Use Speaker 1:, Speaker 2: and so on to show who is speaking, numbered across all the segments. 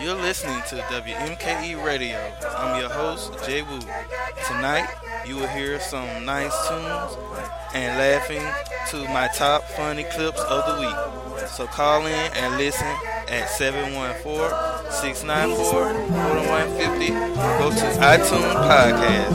Speaker 1: You're listening to WMKE Radio. I'm your host, Jwoot. Tonight, you will hear some nice tunes and laughing to my top funny clips of the week. So call in and listen at 714-694-4150. Go to iTunes Podcast.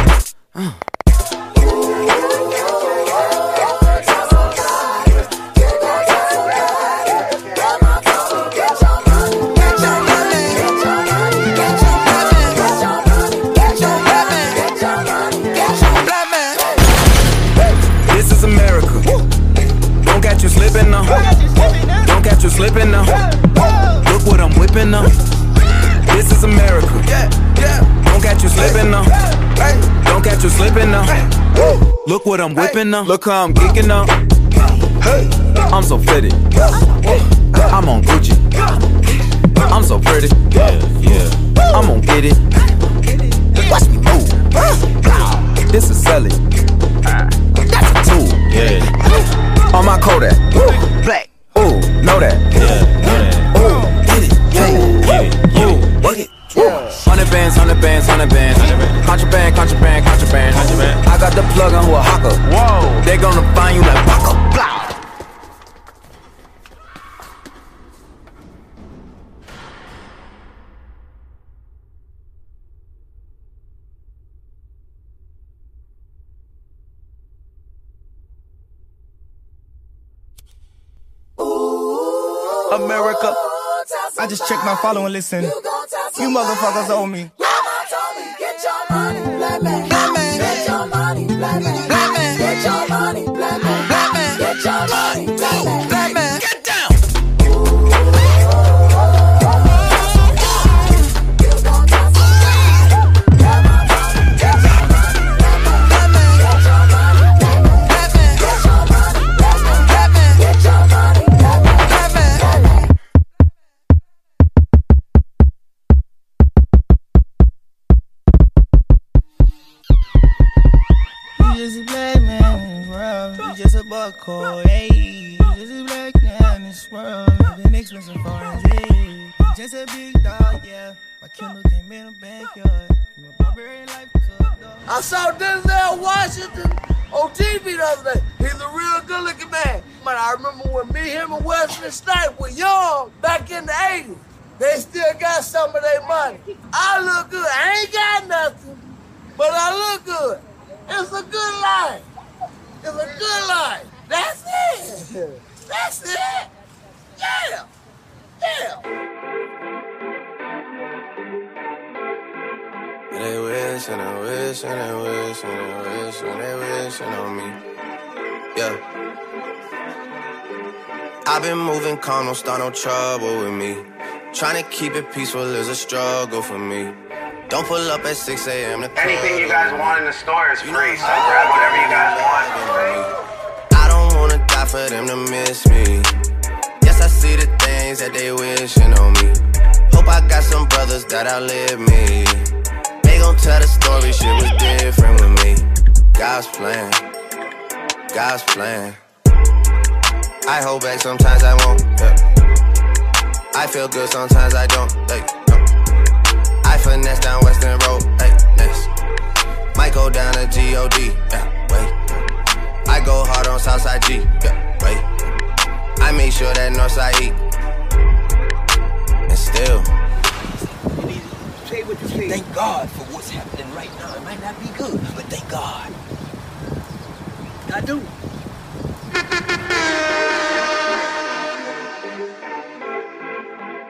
Speaker 2: Look what I'm whipping now. Look how I'm geeking now. I'm so fitted. I'm on Gucci. I'm so pretty. Yeah, yeah. I'm gonna get it. Watch me move. This is selling. That's a tool. Yeah. On my Kodak. Black. Ooh, know that. Yeah, bands, hundred bands, hundred bands. Contraband, contraband, contraband. contraband. I got the plug on Oaxaca. Whoa, they gonna find you like Paco.
Speaker 3: Just checked my follow and listen. You motherfuckers owe me. Get your money, black man. Black man. Get your money, black man. In the backyard. My barbarian life
Speaker 4: I saw Denzel Washington on TV the other day. He's a real good looking man. Man, I remember when me, him, and Wesley Snipes were young back in the 80s. They still got some of their money. I look good. I ain't got nothing, but I look good. It's a good life. It's a good life. That's it. That's it. Yeah. Yeah.
Speaker 5: They wish and they wish and they wish and they wish and they wishing on me. Yeah. I've been moving calm, don't start no trouble with me. Trying to keep it peaceful is a struggle for me. Don't pull up at 6 a.m.
Speaker 6: Anything you guys want in the store is free, so grab whatever you guys want.
Speaker 5: I don't wanna die for them to miss me. Yes, I see the things that they wishing on me. Hope I got some brothers that outlive me. Gon' tell the story, shit was different with me. God's plan, God's plan. I hold back, sometimes I won't. Yeah. I feel good, sometimes I don't. Like, no. finesse down Weston Road, hey, next. Might go down to G-O-D, yeah, wait. I go hard on Southside G, yeah, wait. I make sure that Northside eat. And still.
Speaker 7: Say you say. Thank God for what's happening right now. It might not be good, but thank God. I do.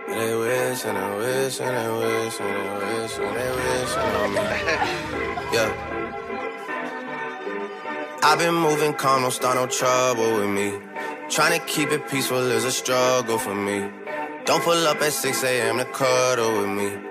Speaker 5: They wish and they wish and they wish and they wish and they wish on me. Yeah. I've been moving calm, don't start no trouble with me. Trying to keep it peaceful is a struggle for me. Don't pull up at 6 a.m. to cuddle with me.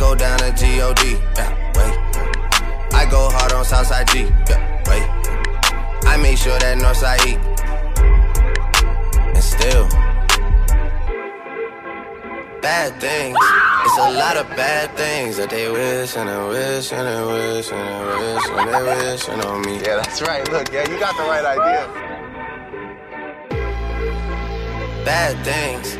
Speaker 5: Go down to G-O-D. Yeah, wait. I go hard on Southside G. Yeah, wait. I make sure that Northside eat. And still. Bad things. It's a lot of bad things that they wish and they wish and they wish and they wish and they wishing on me.
Speaker 6: Yeah, that's right. Look, yeah, you got the right idea.
Speaker 5: bad things.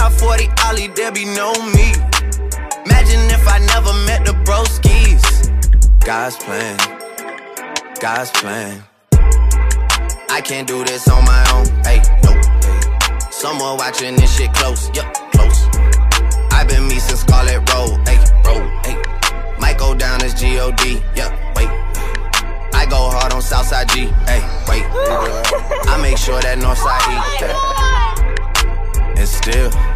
Speaker 5: Without 40 Ollie, there be no me. Imagine if I never met the broskies. God's plan, God's plan. I can't do this on my own, hey, nope. Hey. Someone watching this shit close, yup, close. I've been me since Scarlett Road, hey, road, hey. Might go down as G-O-D, yup, wait. I go hard on Southside G, hey, wait. I make sure that Northside oh eat, yeah. and still.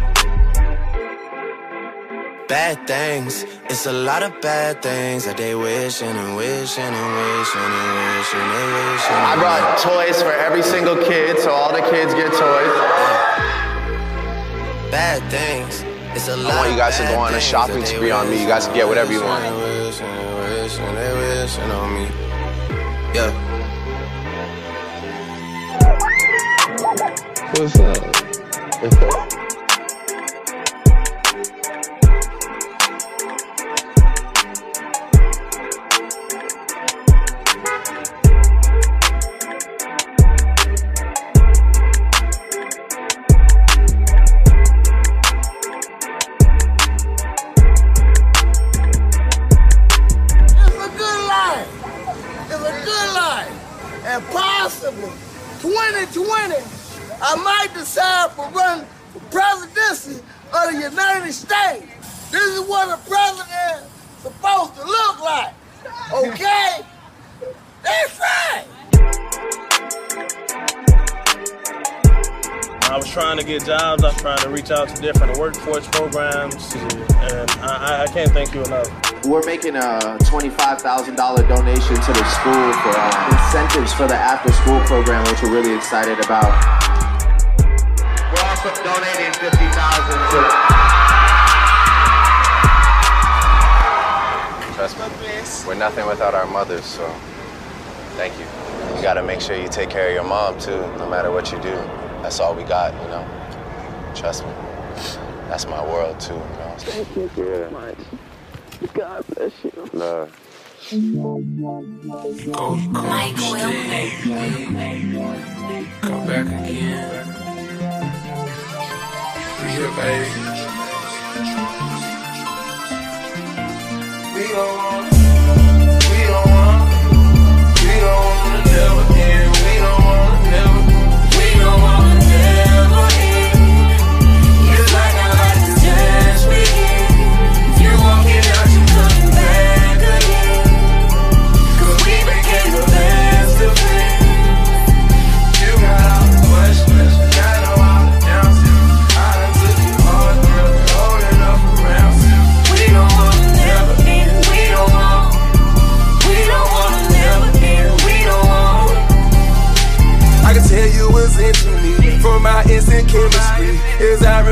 Speaker 5: Bad things, it's a lot of bad things that they wishing and wishing and wishing and wishing and wishing.
Speaker 6: I brought toys for every single kid, so all the kids get toys.
Speaker 5: Bad things, it's a lot.
Speaker 6: I want you guys to go on a shopping spree on me. You guys can get whatever you want.
Speaker 5: and wishing and wishing and they wishing on me. Yeah.
Speaker 8: What's up?
Speaker 4: Of the United States. This is what a president is supposed to look like. Okay? That's right.
Speaker 9: I was trying to get jobs. I was trying to reach out to different workforce programs, and I, I- I can't thank you enough.
Speaker 10: We're making a $25,000 donation to the school for uh, incentives for the after school program, which we're really excited about.
Speaker 6: We're donating 50000 to Trust me, we're nothing without our mothers, so thank you. You gotta make sure you take care of your mom too, no matter what you do. That's all we got, you know. Trust me. That's my world too, you know. Thank you so much. God bless you. Love.
Speaker 11: Come back again. We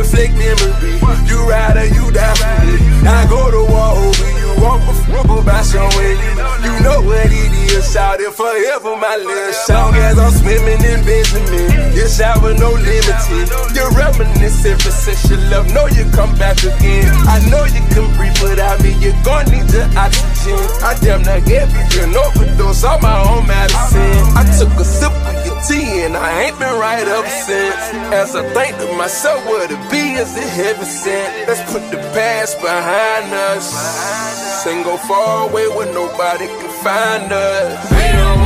Speaker 12: reflect memory. You ride or you die for me. I go to war over you, walk before by somewhere you. You know what it is, shouting forever my last song. As I'm swimming in Benjamin, your shower no limited. You're reminiscent for such your love, know you come back again. I know you can breathe without me, you're gonna need the oxygen. I damn near gave you an overdose on my own medicine. I took a sip and I ain't been right up since. As I think to myself, where to be is it heaven sent. Let's put the past behind us. And go far away where nobody can find us.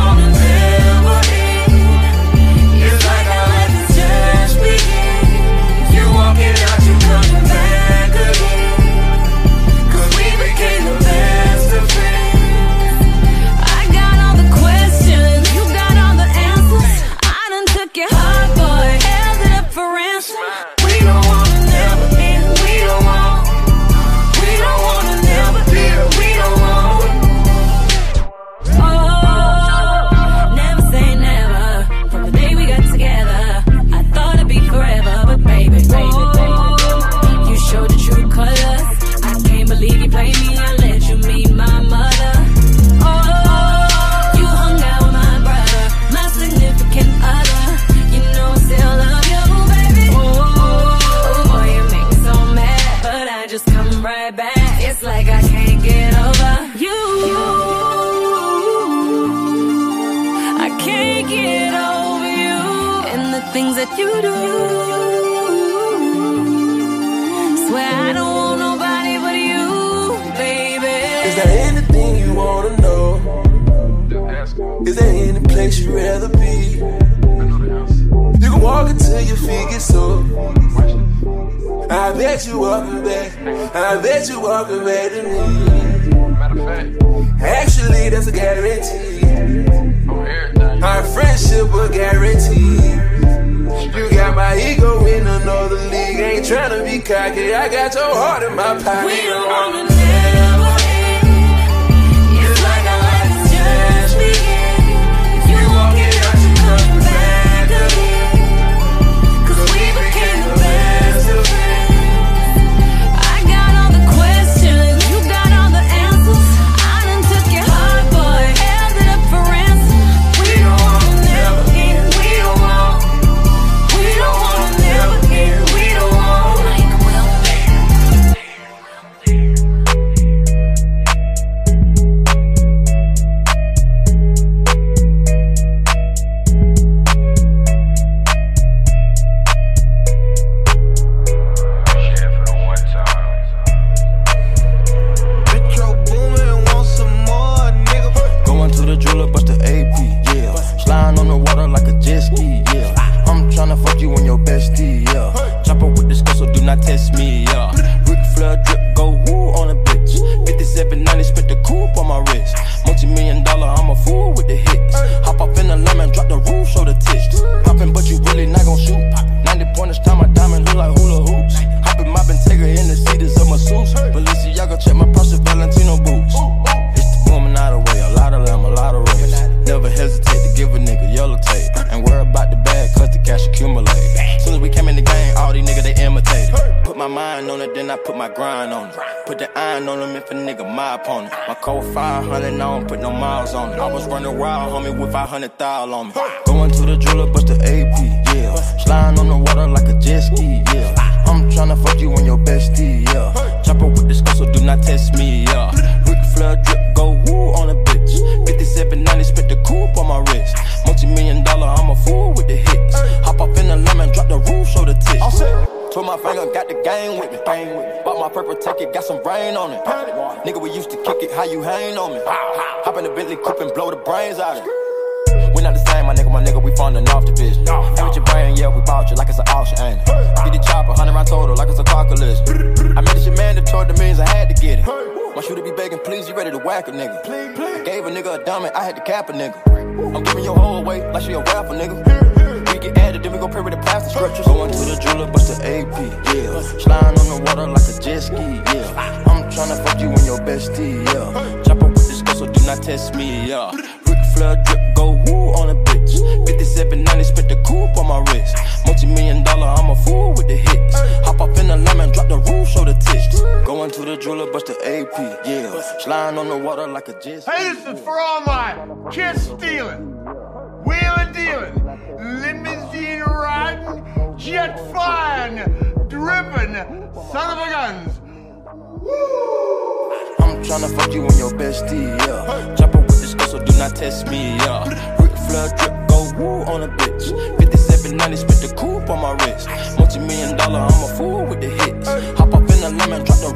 Speaker 11: bet you
Speaker 12: walk away. I bet you walk away to me. Matter of fact, actually, that's a guarantee. Our friendship will guarantee. You got my ego in another league. Ain't trying to be cocky. I got your heart in my pocket.
Speaker 11: We don't wanna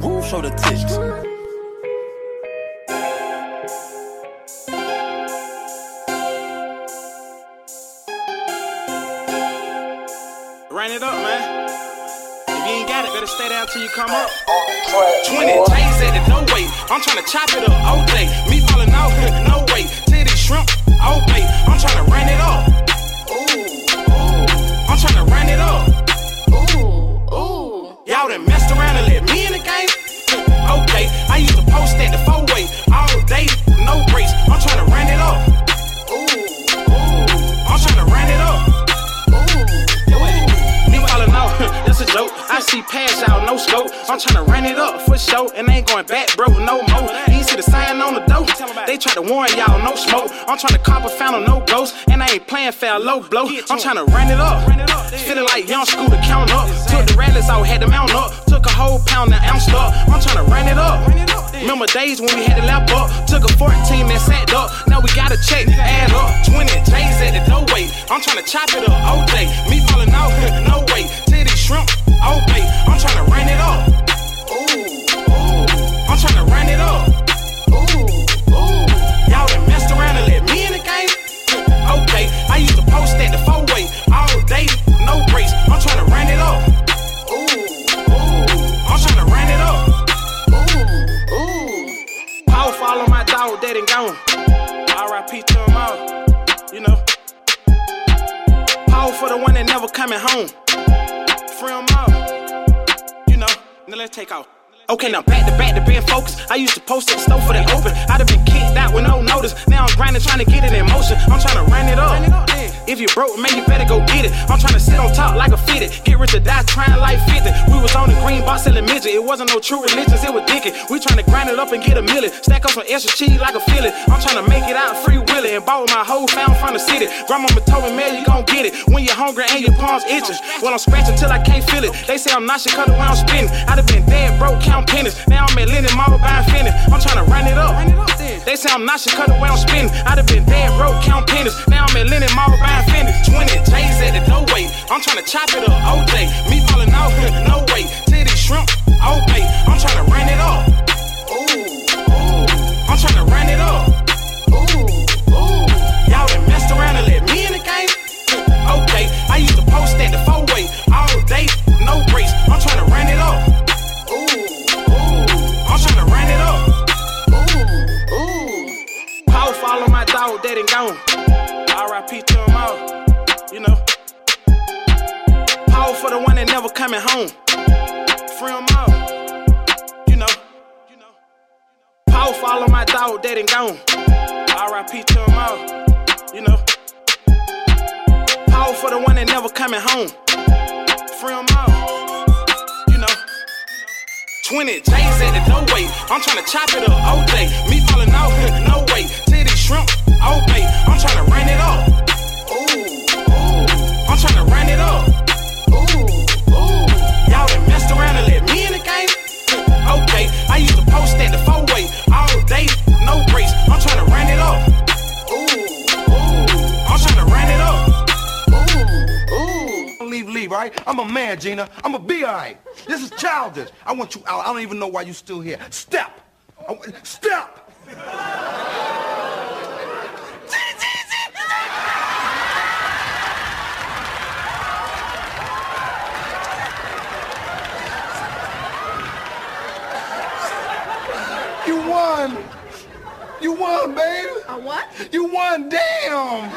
Speaker 13: lemon, roof, show the tits.
Speaker 14: Run it up, man. If you ain't got it, better stay down till you come up. 20 J's at the doorway. I'm tryna chop it up all day. Me falling out, here, no way. Titty shrimp, okay. I'm tryna run it up. See pass out, no scope. I'm tryna run it up for show, and ain't going back, bro, no more. You see the sign on the door. They try to warn y'all, no smoke. I'm tryna cop a fountain, no ghost, and I ain't playing fair, low blow. I'm tryna run it up. Feeling like young school to count up. Took the rallies out, had to mount up. Took a whole pound, now ounce up. I'm tryna run it up. Remember days when we had to lap up. Took a 14 and sat up. Now we gotta check, add up. 20 J's at the doorway. I'm tryna chop it up all day. Me falling out, no way. Shrimp, okay. I'm tryna run it up. Ooh, ooh. I'm tryna run it up. Ooh, ooh. Y'all done messed around and let me in the game? Okay, I used to post at the four way all day, no breaks. I'm tryna run it up. Ooh, ooh. I'm tryna run it up. Ooh, ooh. Power follow my dog, dead and gone. R.I.P. to him all, you know. Power for the one that never coming home. 'Em all, you know. Now let's take off. Okay, now back to back to being focused. I used to post at the store for the open. I'd have been kicked out with no notice. Now I'm grinding, trying to get it in motion. I'm trying to run it up. If you broke, man, you better go get it. I'm trying to sit on top like a fitted. Get rich or die, trying like 50. We was on the green box selling midget. It wasn't no true religions, it was dicky. We trying to grind it up and get a million. Stack up some extra cheese like a fillet. I'm trying to make it out free willy. And bought my whole found from the city. Grandmama told me, man, you gon' get it. When you're hungry and your palms itching. Well, I'm scratching till I can't feel it. They say I'm not shit cut the way I'm spinning. I'd have been dead, broke, count pennies. Now I'm at Lenox Mall buying finish. I'm trying to run it up. They say I'm not shit cut the way I'm spinning. I'd have been dead, broke, count pennies. Now I'm at Lenox Mall buying finish. 20 J's at the doorway. I'm trying to chop it up day. Me falling out, no way. Titty shrimp, okay. I'm trying to run it up. My dead and gone. R.I.P. to him all, you know. Power for the one that never coming home. Free 'em all, you know. Power follow my dog, dead and gone. R.I.P. to him all, you know. Power for the one that never coming home. Free 'em all, you know. 20 J's at the doorway. I'm tryna chop it up all day. Me falling out, no way. Titty shrimp, okay. I'm tryna run it up. Ooh, ooh. I'm tryna run it up. Ooh, ooh. Y'all done messed around and let me in the game? Okay, I used to post at the four way all day, no breaks. I'm tryna run it up. Ooh, ooh. I'm tryna run it up. Ooh, ooh.
Speaker 15: Leave, leave, right? I'm a man, Gina. I'm a be all right. This is childish. I want you out. I don't even know why you still here. Step. Step. Won. You won, baby.
Speaker 16: A what?
Speaker 15: You won. Damn.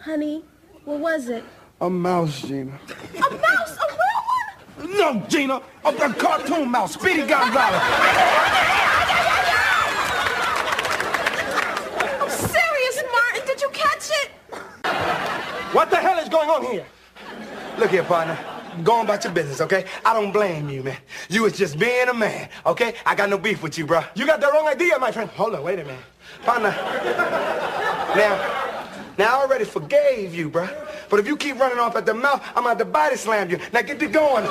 Speaker 16: Honey, what was it?
Speaker 15: A mouse, Gina.
Speaker 16: A mouse? A real one?
Speaker 15: No, Gina. A, a cartoon mouse. Speedy Gonzales.
Speaker 16: I'm serious, Martin. Did you catch it?
Speaker 15: What the hell is going on here? Look here, partner.
Speaker 17: Go on about your business, okay? I don't blame you, man. You was just being a man, okay? I got no beef with you, bro. You got the wrong idea, my friend. Hold on, wait a minute. Partner. Now, now I already forgave you, bro. But if you keep running off at the mouth, I'm about to body slam you. Now get it going.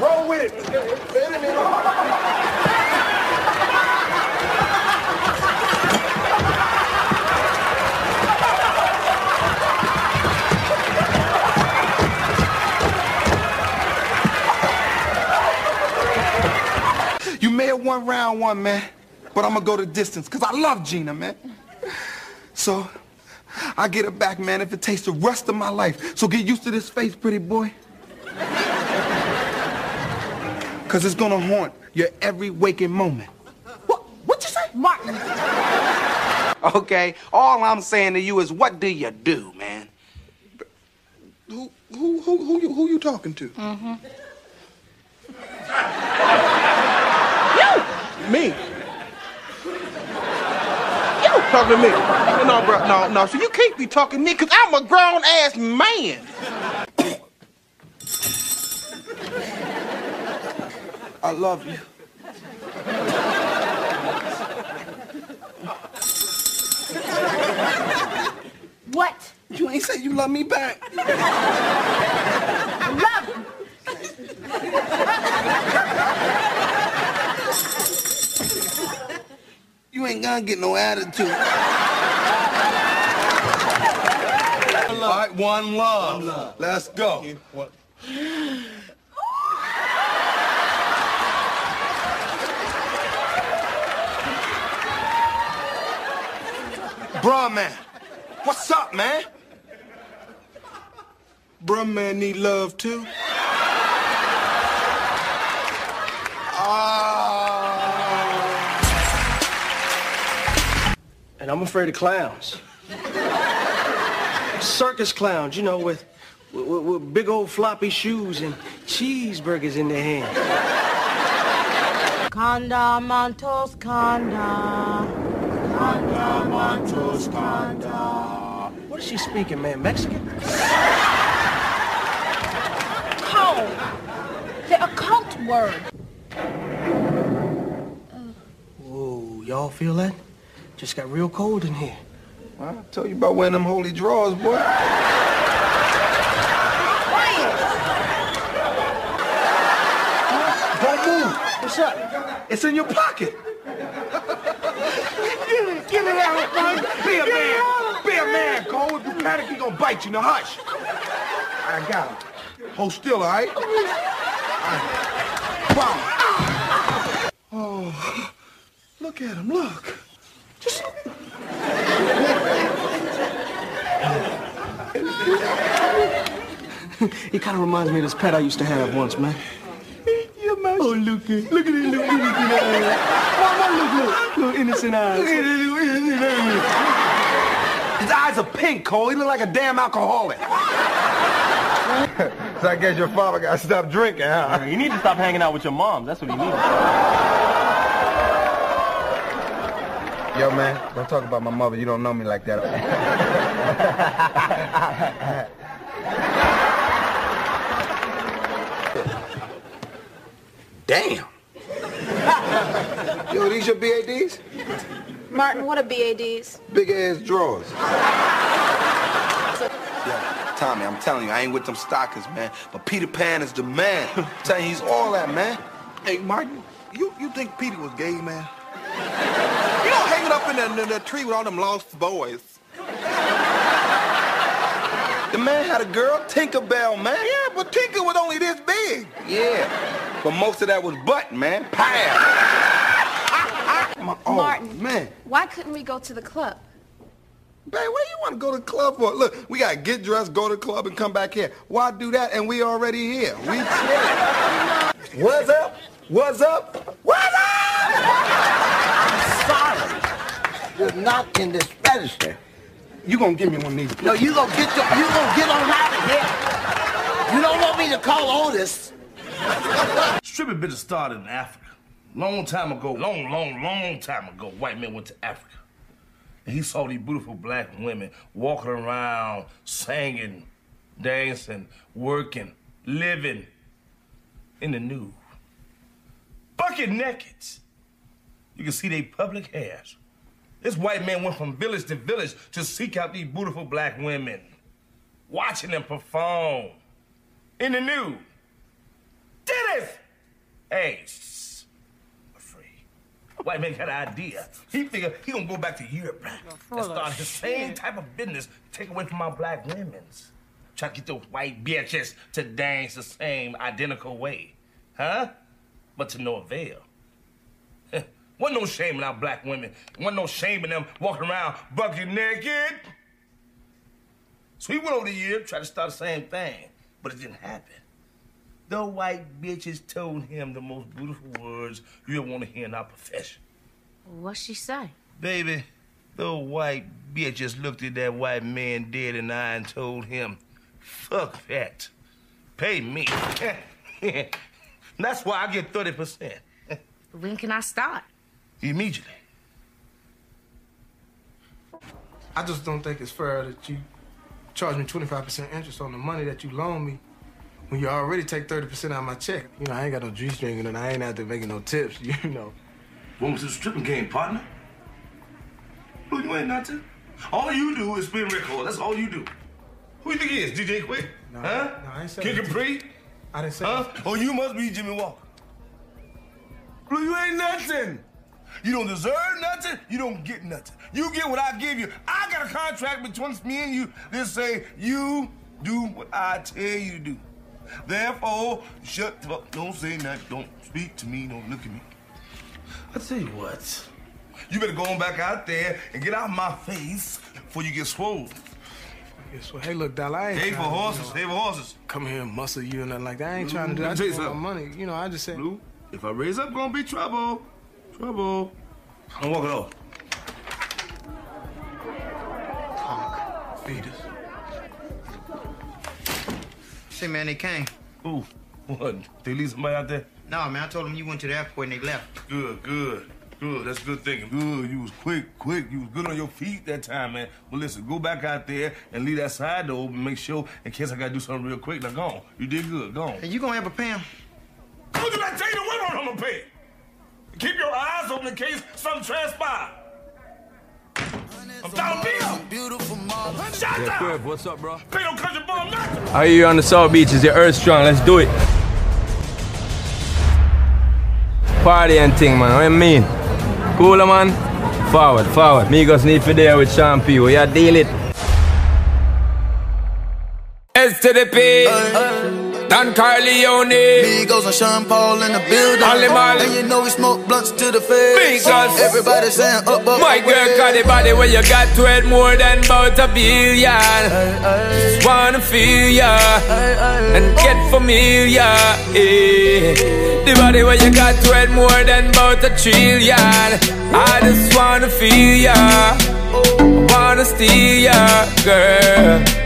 Speaker 17: Roll with it. May have won round one, man, but I'm gonna go the distance, cause I love Gina, man. So, I get it back, man, if it takes the rest of my life. So get used to this face, pretty boy. Cause it's gonna haunt your every waking moment. What? What you say?
Speaker 16: Martin.
Speaker 17: Okay, all I'm saying to you is what do you do, man? Who who who who you who you talking to?
Speaker 16: Mm-hmm.
Speaker 17: Me. You talking to me? No, bro, no, no. So you can't be talking to me because I'm a grown ass man. I love you.
Speaker 16: What?
Speaker 17: You ain't say you love me back.
Speaker 16: I love.
Speaker 17: You ain't gonna get no attitude. All right, one love. Let's go. Bruh, man. What's up, man? Bruh, man need love too.
Speaker 7: And I'm afraid of clowns. Circus clowns, you know, with, with, with big old floppy shoes and cheeseburgers in their hand.
Speaker 16: Conda Montos Conda. Conda Montos Conda.
Speaker 7: What is she speaking, man? Mexican?
Speaker 16: Cold. The occult word.
Speaker 7: Whoa, y'all feel that? Just got real cold in here.
Speaker 17: I'll tell you about wearing them holy drawers, boy. Don't move.
Speaker 7: What's up?
Speaker 17: It's in your pocket.
Speaker 7: Get it, get it out, man.
Speaker 17: Be a man. Be a man, Cole. If you panic, he gonna bite you. Now hush. I got him. Hold still, all right? All right. Wow. Oh, look at him, look. Just
Speaker 7: he kind of reminds me of this pet I used to have once, man.
Speaker 17: Oh, look at, look at it, look at it, look oh,
Speaker 7: Mama, look, look, little innocent eyes.
Speaker 17: Look at it, look at it, look at it. His eyes are pink, Cole. He look like a damn alcoholic. so I guess your father got to stop drinking, huh?
Speaker 7: You need to stop hanging out with your mom. That's what you need.
Speaker 17: Yo, man, don't talk about my mother. You don't know me like that. Damn. Yo, these your BADs?
Speaker 16: Martin, what are BADs?
Speaker 17: Big ass drawers. Yeah, Tommy, I'm telling you, I ain't with them stockers, man. But Peter Pan is the man. I'm telling you, he's all that, man. Hey, Martin, you, you think Peter was gay, man? You know, hanging up in the, in the tree with all them lost boys. The man had a girl, Tinkerbell, man. Yeah, but Tinker was only this big. Yeah, but most of that was butt, man. Pow. My- oh,
Speaker 16: Martin.
Speaker 17: man.
Speaker 16: Why couldn't we go to the club?
Speaker 17: Babe, where you want to go to the club for? Look, we got to get dressed, go to the club, and come back here. Why do that? And we already here. We chilling. What's up? What's up? What's
Speaker 18: Sorry. You're not in this register.
Speaker 17: You gonna give me one of these?
Speaker 18: No, you gonna get your, you gonna get on out of here. You don't want me to call Otis.
Speaker 19: Stripping business started in Africa. Long time ago, long, long, long time ago, white men went to Africa. And he saw these beautiful black women walking around, singing, dancing, working, living. in the nude. Bucket naked. You can see they public hairs. This white man went from village to village to seek out these beautiful black women, watching them perform in the nude. Dennis! Hey, afraid. White man got an idea. He figure he gonna go back to Europe and start the same type of business, take away from my black women's. Try to get those white bitches to dance the same identical way. Huh? But to no avail. Wasn't no shame in our black women. Wasn't no shame in them walking around bucket naked. So he went over the year, tried to start the same thing, but it didn't happen. The white bitches told him the most beautiful words you ever want to hear in our profession.
Speaker 16: What'd she say?
Speaker 19: Baby, the white bitches looked at that white man dead in the eye and told him, fuck that. Pay me. That's why I get 30%.
Speaker 16: When can I start?
Speaker 19: Immediately.
Speaker 20: I just don't think it's fair that you charge me 25% interest on the money that you loan me when you already take 30% out of my check. You know, I ain't got no G string and I ain't out there making no tips, you know.
Speaker 19: Welcome was the stripping game, partner. Who you ain't nothing. All you do is spin records. That's all you do. Who you think he is? DJ Quik?
Speaker 20: No,
Speaker 19: huh?
Speaker 20: no, I ain't say
Speaker 19: Kid
Speaker 20: that.
Speaker 19: Capri?
Speaker 20: I didn't say
Speaker 19: Huh?
Speaker 20: that.
Speaker 19: Oh, you must be Jimmie Walker. Blue, you ain't nothing. You don't deserve nothing. You don't get nothing. You get what I give you. I got a contract between me and you that say you do what I tell you to do. Therefore, shut the fuck. Don't say nothing. Don't speak to me. Don't look at me. I tell you what. You better go on back out there and get out of my face before you get swole.
Speaker 20: Yes, well, hey, look, Doll, I ain't
Speaker 19: Hey for
Speaker 20: trying to, you
Speaker 19: horses.
Speaker 20: know,
Speaker 19: Hey for horses.
Speaker 20: Come here and muscle you and nothing like that. I ain't
Speaker 19: Blue,
Speaker 20: trying to do that. I
Speaker 19: let me
Speaker 20: just want my money. You know, I just said.
Speaker 19: Blue, if I raise up, gonna be trouble. Trouble. I'm walking off.
Speaker 20: Feed us.
Speaker 6: Say, man, they came.
Speaker 19: Who? What? They leave somebody out there?
Speaker 6: No, man, I told them you went to the airport and they left.
Speaker 19: Good, good, good. That's good thinking. Good. You was quick, quick. You was good on your feet that time, man. But listen, go back out there and leave that side door open. Make sure, in case I gotta do something real quick. Now, go on. You did good. Go on.
Speaker 6: Hey, you gonna ever pay him?
Speaker 19: Look at that tell you the women I'm gonna pay. Keep your eyes open in case something transpires. I'm down Bill. Shut
Speaker 13: Yeah,
Speaker 19: up.
Speaker 13: Crib, what's up, bro?
Speaker 19: Pay no country bomb nothing.
Speaker 13: Are you on the South Beaches? You're earth strong. Let's do it. Party and thing, man. What you mean? Cooler, man. Forward, forward. Migos need for there with Sean P. We are deal it. S to the P. Don Corleone.
Speaker 11: Migos and Sean Paul in the building.
Speaker 13: Ollie Molly.
Speaker 11: And you know we smoke blunts to the face.
Speaker 13: Migos.
Speaker 11: Everybody saying up, up.
Speaker 13: My girl got the body where you got to it more than about a billion. Just wanna feel ya and get familiar. eh. The body where you got to it more than about a trillion. I just wanna feel ya, I wanna steal ya, girl.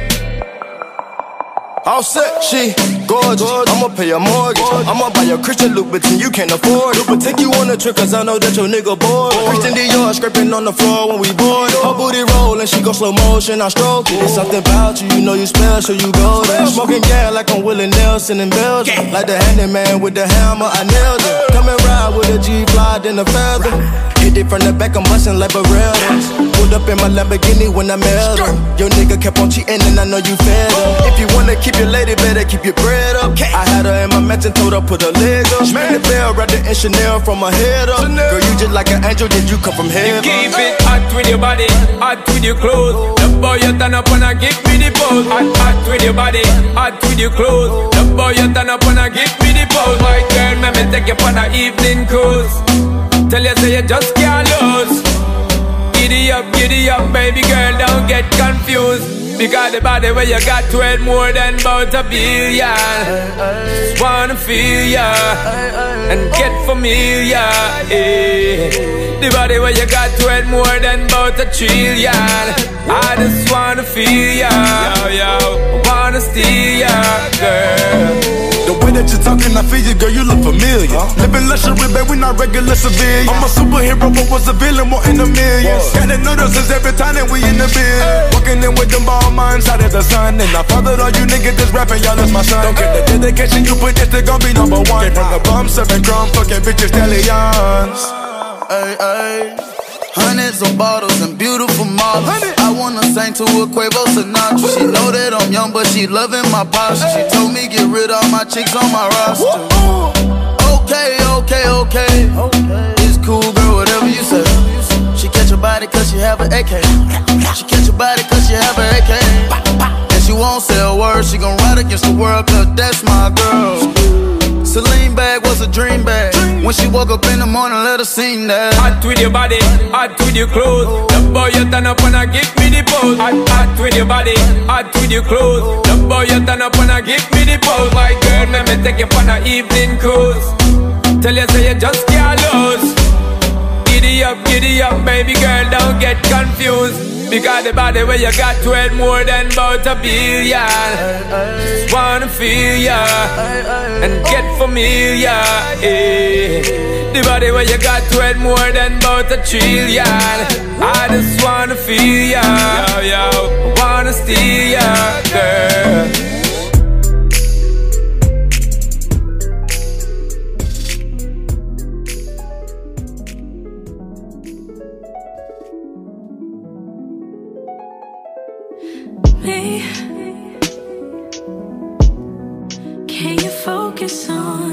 Speaker 11: All set, she gorgeous. I'ma pay a mortgage. I'ma buy a Christian Louboutin, you can't afford it. But take you on a trip, cause I know that your nigga bored. Christian Dior scraping on the floor when we board. Her booty rollin', she go slow motion, I stroke it. It's something about you, you know you special, you golden. Smoking gas like I'm Willie Nelson in Belgium. Like the handyman with the hammer, I nailed it. Come and ride with a G fly, then a feather. Hit it from the back, I'm bustin' like Barreras. Pulled up in my Lamborghini when I met her. Your nigga kept on cheating and I know you fed her. If you wanna keep your lady, better keep your bread up. I had her in my mansion, told her put her leg up. Spin the bell, wrapped it in Chanel from her head up. Girl, you just like an angel, did you come from heaven?
Speaker 13: You Keep it hot with your body, hot with your clothes. The boy you turn up and I give me the pose. Hot, hot with your body, hot with your clothes. The boy you turn up and I give me the pose. My girl, let me take you on an evening cruise. Tell you say you just can't lose. Giddy up, giddy up, baby girl, don't get confused. Because the body where you got it more than about a billion. Just wanna feel ya and get familiar. eh. The body where you got it more than about a trillion. I just wanna feel ya, yo. Wanna steal ya, girl.
Speaker 11: The way
Speaker 12: way that you're talking, I feel you, girl, you look familiar. Living luxury, babe, we not regular civilians. I'm a superhero, but was a villain, more in the millions. Gotta notice us every time that we in the biz. Walking in with them ball minds out of the sun. And I fathered all you niggas that's rapping, y'all is my son. Don't get the dedication you put, this they gon' be number one. Came from the bum, serving crumb, fucking bitches, stallions.
Speaker 21: Ay, ay. Hundreds of bottles and beautiful models. I wanna sing to a Quavo Sinatra. She know that I'm young, but she loving my posture. She told me get rid of my chicks on my roster. Okay, okay, okay. It's cool, girl, whatever you say. She catch your body cause she have an AK. She catch your body cause she have an AK. And she won't say a word, she gon' ride against the world cause that's my girl. Celine bag was a dream bag. When she woke up in the morning, let her sing that.
Speaker 13: Hot with your body, hot with your clothes. The boy you turn up and I give me the pose. Hot, hot with your body, hot with your clothes. The boy you turn up and I give me the pose. My girl, let me take you on an evening cruise. Tell you say you just can't lose. Giddy up, giddy up, baby girl, don't get confused. Because the body where you got to it more than about a billion. Just wanna feel ya and get familiar. eh. The body where you got to it more than about a trillion. I just wanna feel ya, yo, yo. Wanna steal ya, girl.
Speaker 22: Focus on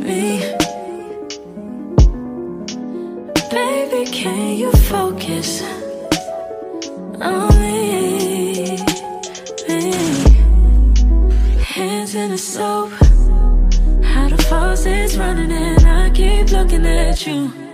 Speaker 22: me? Baby, can you focus on me? me? Hands in the soap, how the faucet's running, and I keep looking at you.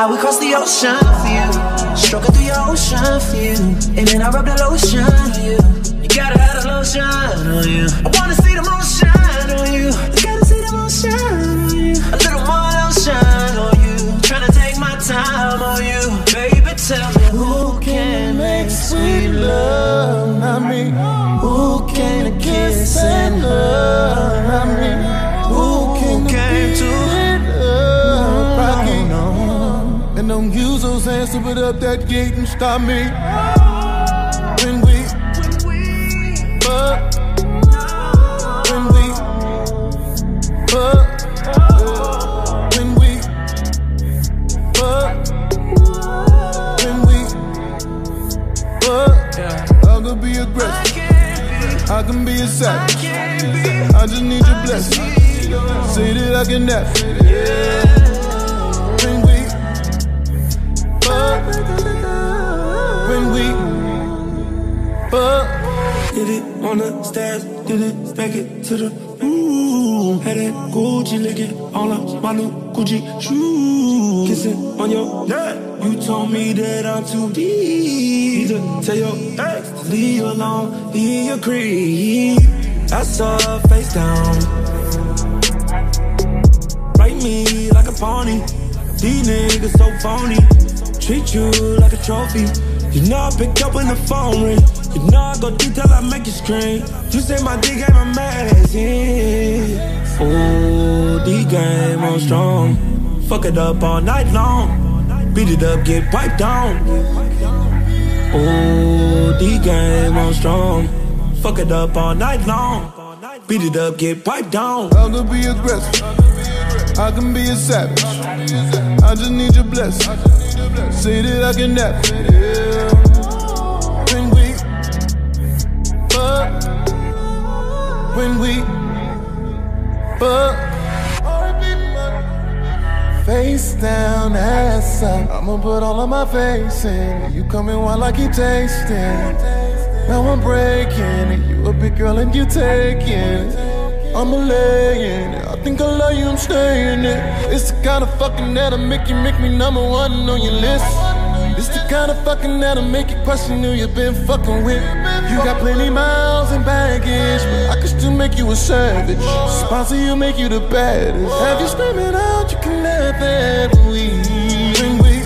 Speaker 22: I would
Speaker 23: cross the ocean for you, stroking through your ocean for you, and then I rub the lotion on you. You gotta have the lotion on you. I wanna see the to
Speaker 24: put up that gate and stop me. When we fuck, when we fuck, when we fuck, when we fuck, I could be aggressive, I can be a savage. I just need your blessing. Say that I can have. When we fuck.
Speaker 23: Did it on the stairs, did it make it to the ooh. Had that Gucci licking all up my new Gucci shoes. Kissing on your neck, you told me that I'm too deep. To tell your ex to leave alone, leave your creep. I saw her face down. Write me like a pony. These niggas so phony. Treat you like a trophy. You know I pick up when the phone ring. You know I go deep till I make you scream. You say my D game amazing. Oh, D game on strong. Fuck it up all night long. Beat it up, get piped down. Oh, D game on strong. Fuck it up all night long. Beat it up, get piped down.
Speaker 24: I could be aggressive. I can be a savage. I just need your blessing. Say that I can never when we fuck, when we fuck. Face down, ass up. I'ma put all of my face in. You coming while I keep tasting. Now I'm breaking. You a big girl and you taking. I'm a laying. Think I love you, I'm staying it. It's the kind of fucking that'll make you make me number one on your list. It's the kind of fucking that'll make you question who you've been fucking with. You got plenty miles and baggage, but I could still make you a savage. Sponsor you, make you the baddest. Have you screaming out, you can laugh at we. When we,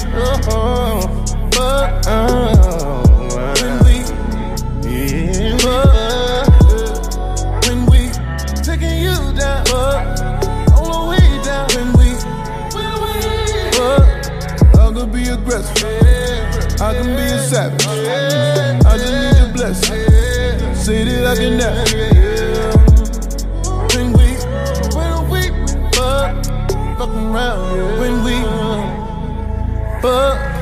Speaker 24: aggressive. I can be a savage. I just need your blessing. Say that I can never. When we, when we fuck, fuck around. When we fuck.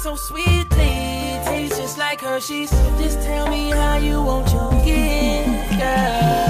Speaker 25: So sweetly, tastes just like Hershey's. Just tell me how you want your gift, girl.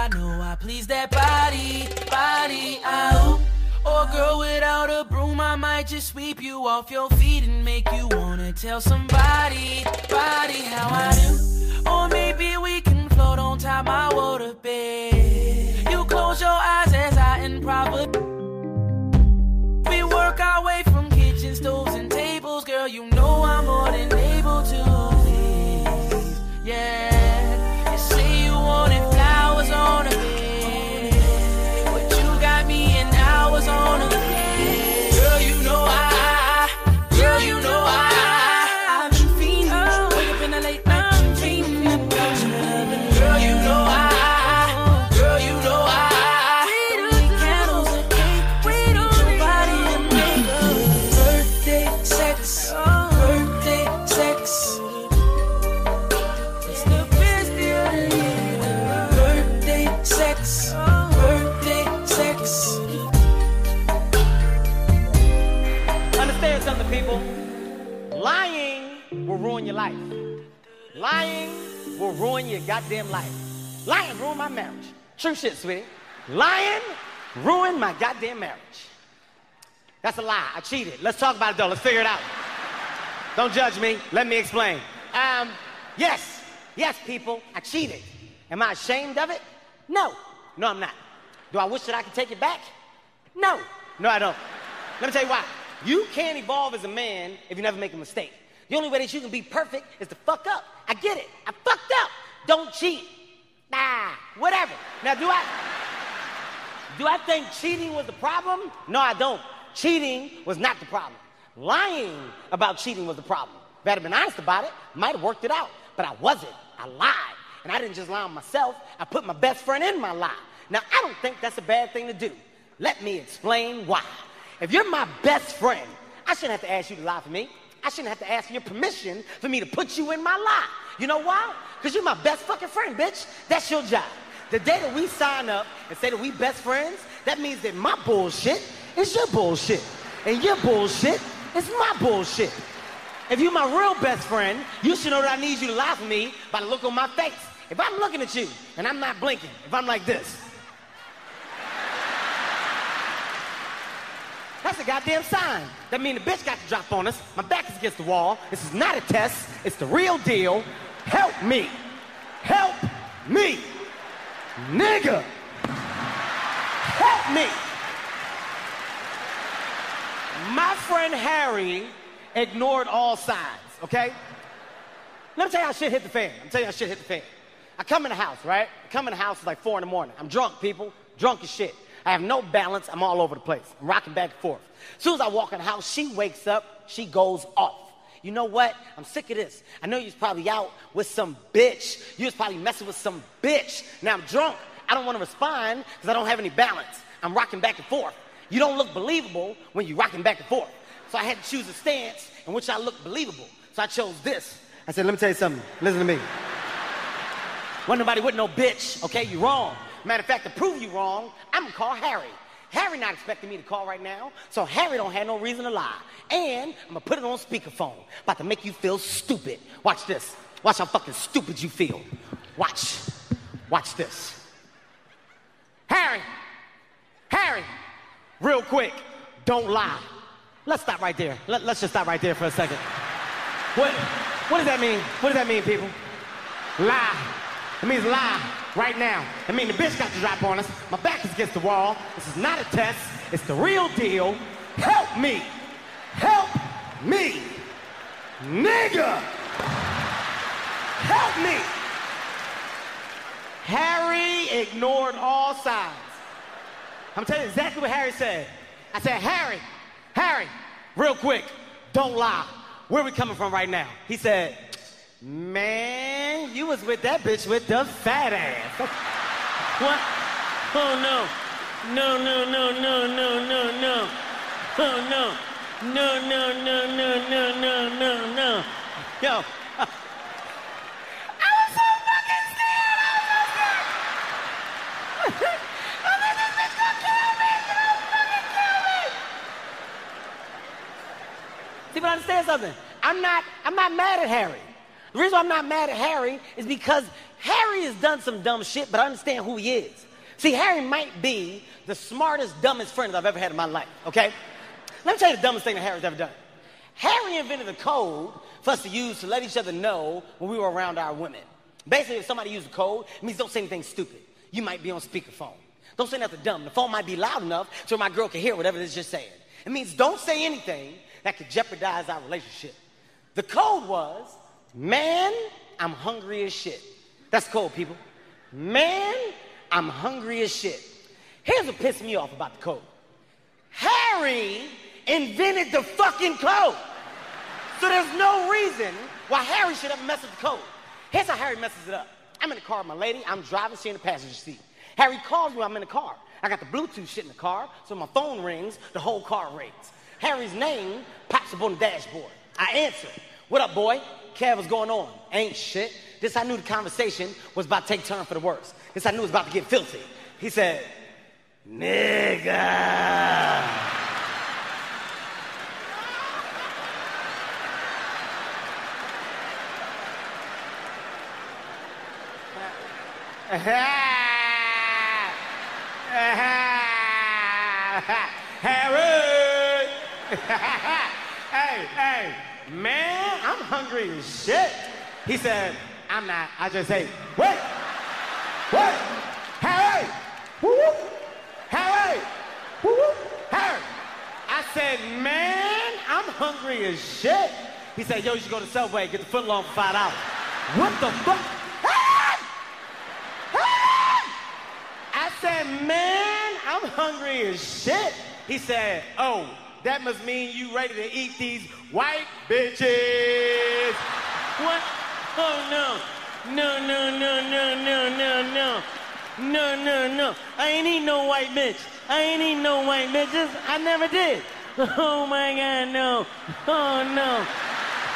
Speaker 25: I know I please that body, body out. Or girl without a broom, I might just sweep you off your feet and make you wanna tell somebody, body how I do. Or maybe we can float on top my water bed. You close your eyes as I improv. We work our way from kitchen stoves and tables, girl. You know
Speaker 26: Lying will ruin your goddamn life. Lying ruined my marriage. True shit, sweetie. Lying ruined my goddamn marriage. That's a lie. I cheated. Let's talk about it though. Let's figure it out. Don't judge me. Let me explain. Um, yes, yes, people, I cheated. Am I ashamed of it? No. No, I'm not. Do I wish that I could take it back? No. No, I don't. Let me tell you why. You can't evolve as a man if you never make a mistake. The only way that you can be perfect is to fuck up. I get it. I fucked up. Don't cheat. Nah, whatever. Now, do I do I think cheating was the problem? No, I don't. Cheating was not the problem. Lying about cheating was the problem. If I been honest about it, might have worked it out. But I wasn't. I lied. And I didn't just lie on myself, I put my best friend in my lie. Now, I don't think that's a bad thing to do. Let me explain why. If you're my best friend, I shouldn't have to ask you to lie for me. I shouldn't have to ask your permission for me to put you in my lie. You know why? Because you're my best fucking friend, bitch. That's your job. The day that we sign up and say that we best friends, that means that my bullshit is your bullshit. And your bullshit is my bullshit. If you're my real best friend, you should know that I need you to lie for me by the look on my face. If I'm looking at you and I'm not blinking, if I'm like this, that's a goddamn sign. That means the bitch got to drop on us. My back is against the wall. This is not a test. It's the real deal. Help me. Help me. Nigga. Help me. My friend Harry ignored all signs, okay? Let me tell you how shit hit the fan. Let me tell you how shit hit the fan. I come in the house, right? I come in the house, it's like four in the morning. I'm drunk, people. Drunk as shit. I have no balance. I'm all over the place. I'm rocking back and forth. As soon as I walk in the house, she wakes up. She goes off. You know what? I'm sick of this. I know you was probably out with some bitch. You was probably messing with some bitch. Now I'm drunk. I don't want to respond because I don't have any balance. I'm rocking back and forth. You don't look believable when you're rocking back and forth. So I had to choose a stance in which I look believable. So I chose this. I said, let me tell you something. Listen to me. Wasn't nobody with no bitch, okay? You're wrong. Matter of fact, to prove you wrong, I'm gonna call Harry. Harry not expecting me to call right now, so Harry don't have no reason to lie. And I'm gonna put it on speakerphone, about to make you feel stupid. Watch this. Watch how fucking stupid you feel. Watch. Watch this. Harry. Harry. Real quick. Don't lie. Let's stop right there. Let, us just stop right there for a second. What, what does that mean? What does that mean, people? Lie. It means lie right now. I mean, the bitch got to drop on us. My back is against the wall. This is not a test. It's the real deal. Help me. Help me. Nigga. Help me. Harry ignored all signs. I'm telling you exactly what Harry said. I said, Harry, Harry, real quick, don't lie. Where we coming from right now? He said, Man, you was with that bitch with the fat ass. what? Oh no. No, no, no, no, no, no, no. Oh no. No, no, no, no, no, no, no, no. Yo. I was so fucking scared. I was so scared. I thought this bitch gonna kill me. She gonna fucking kill me. See, but understand something. I'm not, I'm not mad at Harry. The reason I'm not mad at Harry is because Harry has done some dumb shit, but I understand who he is. See, Harry might be the smartest, dumbest friend that I've ever had in my life, okay? Let me tell you the dumbest thing that Harry's ever done. Harry invented a code for us to use to let each other know when we were around our women. Basically, if somebody uses a code, it means don't say anything stupid. You might be on speakerphone. Don't say nothing dumb. The phone might be loud enough so my girl can hear whatever it is you're saying. It means don't say anything that could jeopardize our relationship. The code was, man, I'm hungry as shit. That's cold, people. Man, I'm hungry as shit. Here's what pissed me off about the code. Harry invented the fucking code. So there's no reason why Harry should ever mess with the code. Here's how Harry messes it up. I'm in the car with my lady. I'm driving, she in the passenger seat. Harry calls me I'm in the car. I got the Bluetooth shit in the car, so my phone rings, the whole car rings. Harry's name pops up on the dashboard. I answer. What up, boy? Kev was going on. Ain't shit. This I knew the conversation was about to take turn for the worse. This I knew was about to get filthy. He said, nigga. Harry! hey, hey, man! Hungry as shit. He said, I'm not. I just ate. Wait! Wait! Harry! Woo! Harry! Woo woo! Harry! I said, man, I'm hungry as shit. He said, yo, you should go to Subway, get the foot long for five dollars. What the fuck? I said, man, I'm hungry as shit. He said, oh, that must mean you ready to eat these white bitches. What? Oh, no. No, no, no, no, no, no, no. No, no, no. I ain't eat no white bitch. I ain't eat no white bitches. I never did. Oh, my God, no. Oh, no.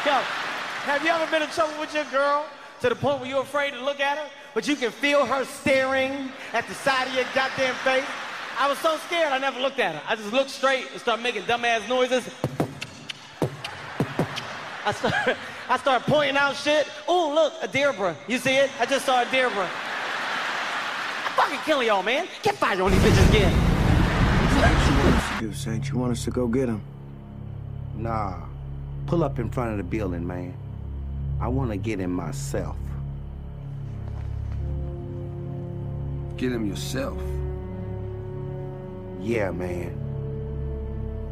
Speaker 26: Yo, have you ever been in trouble with your girl to the point where you're afraid to look at her, but you can feel her staring at the side of your goddamn face? I was so scared I never looked at her. I just looked straight and started making dumbass noises. I started, I started pointing out shit. Oh, look, a Deirdre. You see it? I just saw a Deirdre. I'm fucking killing y'all, man. Get fired on these bitches again.
Speaker 27: What You want us to do, Saint, you want us to go get him? Nah. Pull up in front of the building, man. I want to get him myself.
Speaker 28: Get him yourself.
Speaker 27: Yeah, man.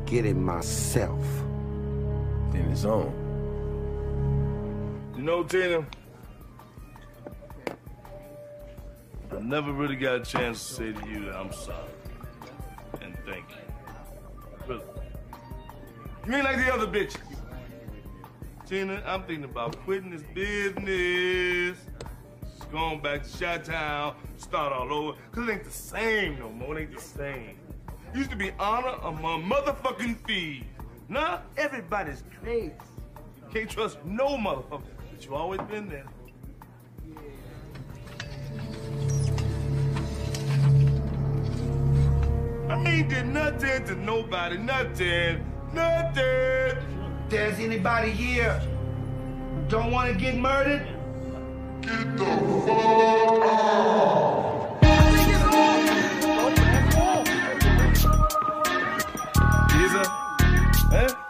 Speaker 27: Get it myself.
Speaker 28: In his own.
Speaker 19: You know, Tina, I never really got a chance to say to you that I'm sorry and thank you. Really. You ain't like the other bitches. Tina, I'm thinking about quitting this business, just going back to Chi-Town, start all over, cause it ain't the same no more, it ain't the same. Used to be honor among motherfucking thieves. Now everybody's crazy. Can't trust no motherfucker, but you always been there. I ain't did nothing to nobody, nothing, nothing.
Speaker 17: There's anybody here who don't want to get murdered? Get the fuck out!
Speaker 19: Isa, eh?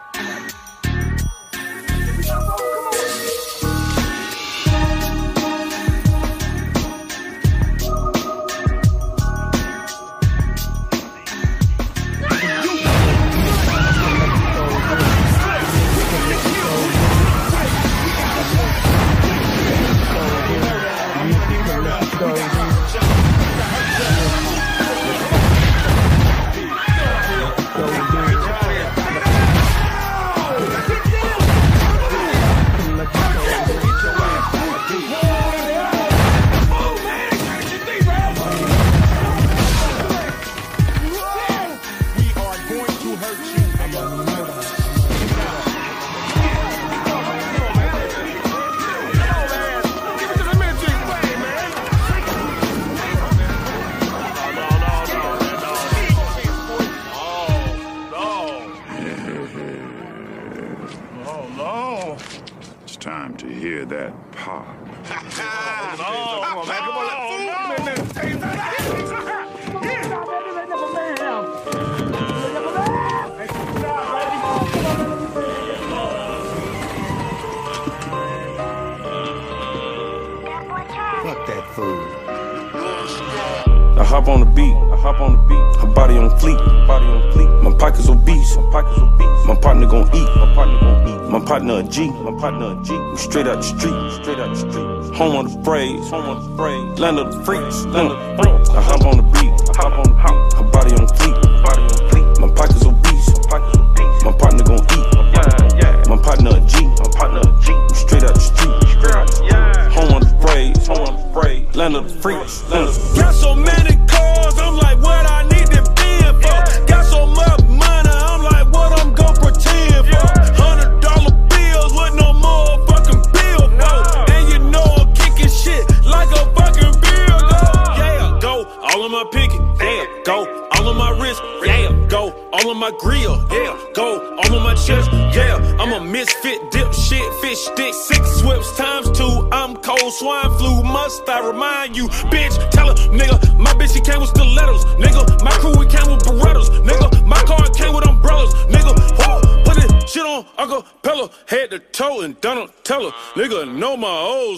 Speaker 29: G, my partner G. We straight out the street, straight out the street. Home of the braids, home of the braids. Land of the freaks, land of the freaks. I hop on the beat, I hop on the beat.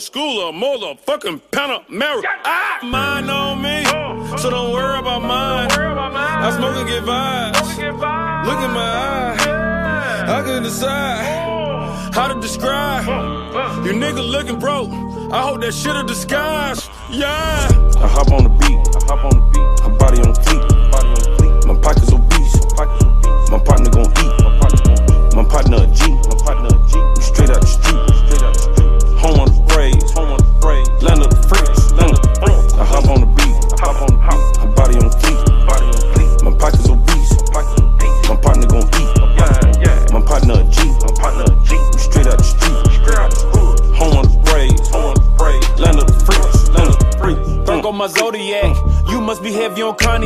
Speaker 30: School or motherfucking Panamera. Ah, mine on me, so don't worry about mine. I smoke and get vibes. Look in my eye, I can decide how to describe. You nigga looking broke. I hope that shit a disguise. Yeah.
Speaker 29: I hop on the beat, I hop on the beat.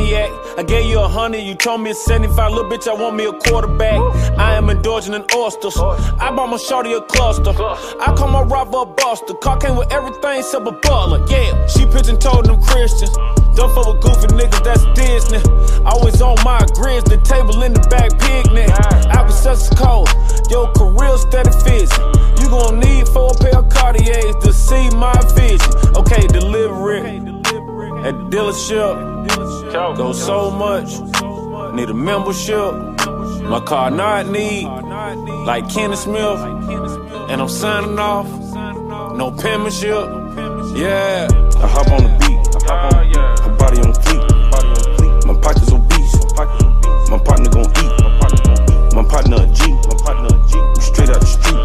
Speaker 30: Cognac. I gave you a hundred, you told me it's 75. Little bitch, I want me a quarterback. I am indulging in oysters. I bought my shorty a cluster. I call my robber a buster. Car came with everything except a butler. Yeah, she pigeon told them Christians. Don't fuck with goofy niggas, that's Disney. Always on my grizzly table in the back picnic. I was such a cold. Your career steady fizzy. You gon' need four pair of Cartiers to see my vision. Okay, deliver it at the dealership. Go so much. Need a membership. My car not need. Like Kenny Smith. And I'm signing off. No penmanship. Yeah.
Speaker 29: I hop on the beat, I hop on the. Her body on fleek, body. My pockets obese, my. My partner gon' eat, my partner eat. My partner a G, my partner a G. We straight out the street,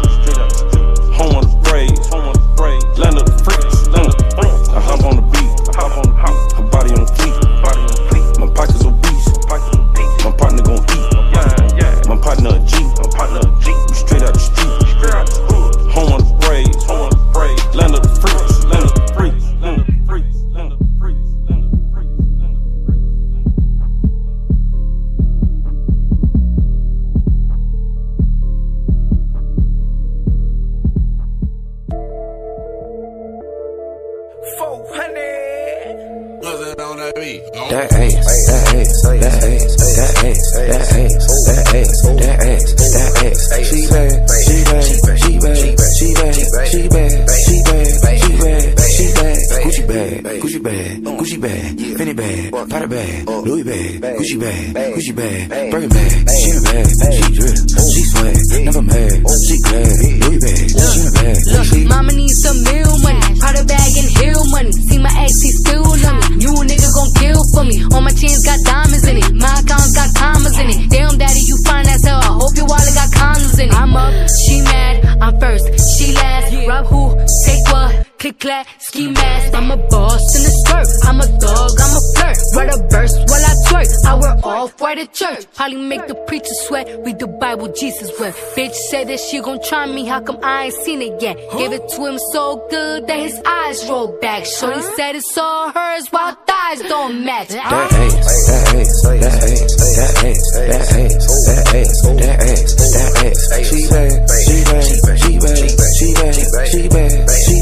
Speaker 31: Jesus wept. Bitch said that she gon' try me. How come I ain't seen it yet? Gave it to him so good that his eyes rolled back. Shorty said it's all hers while thighs don't match.
Speaker 32: That ass, that ass, that ass, that ass, that ass, that ass, that ass, that ass. She bad, she bad, she bad, she bad, she bad, she bad,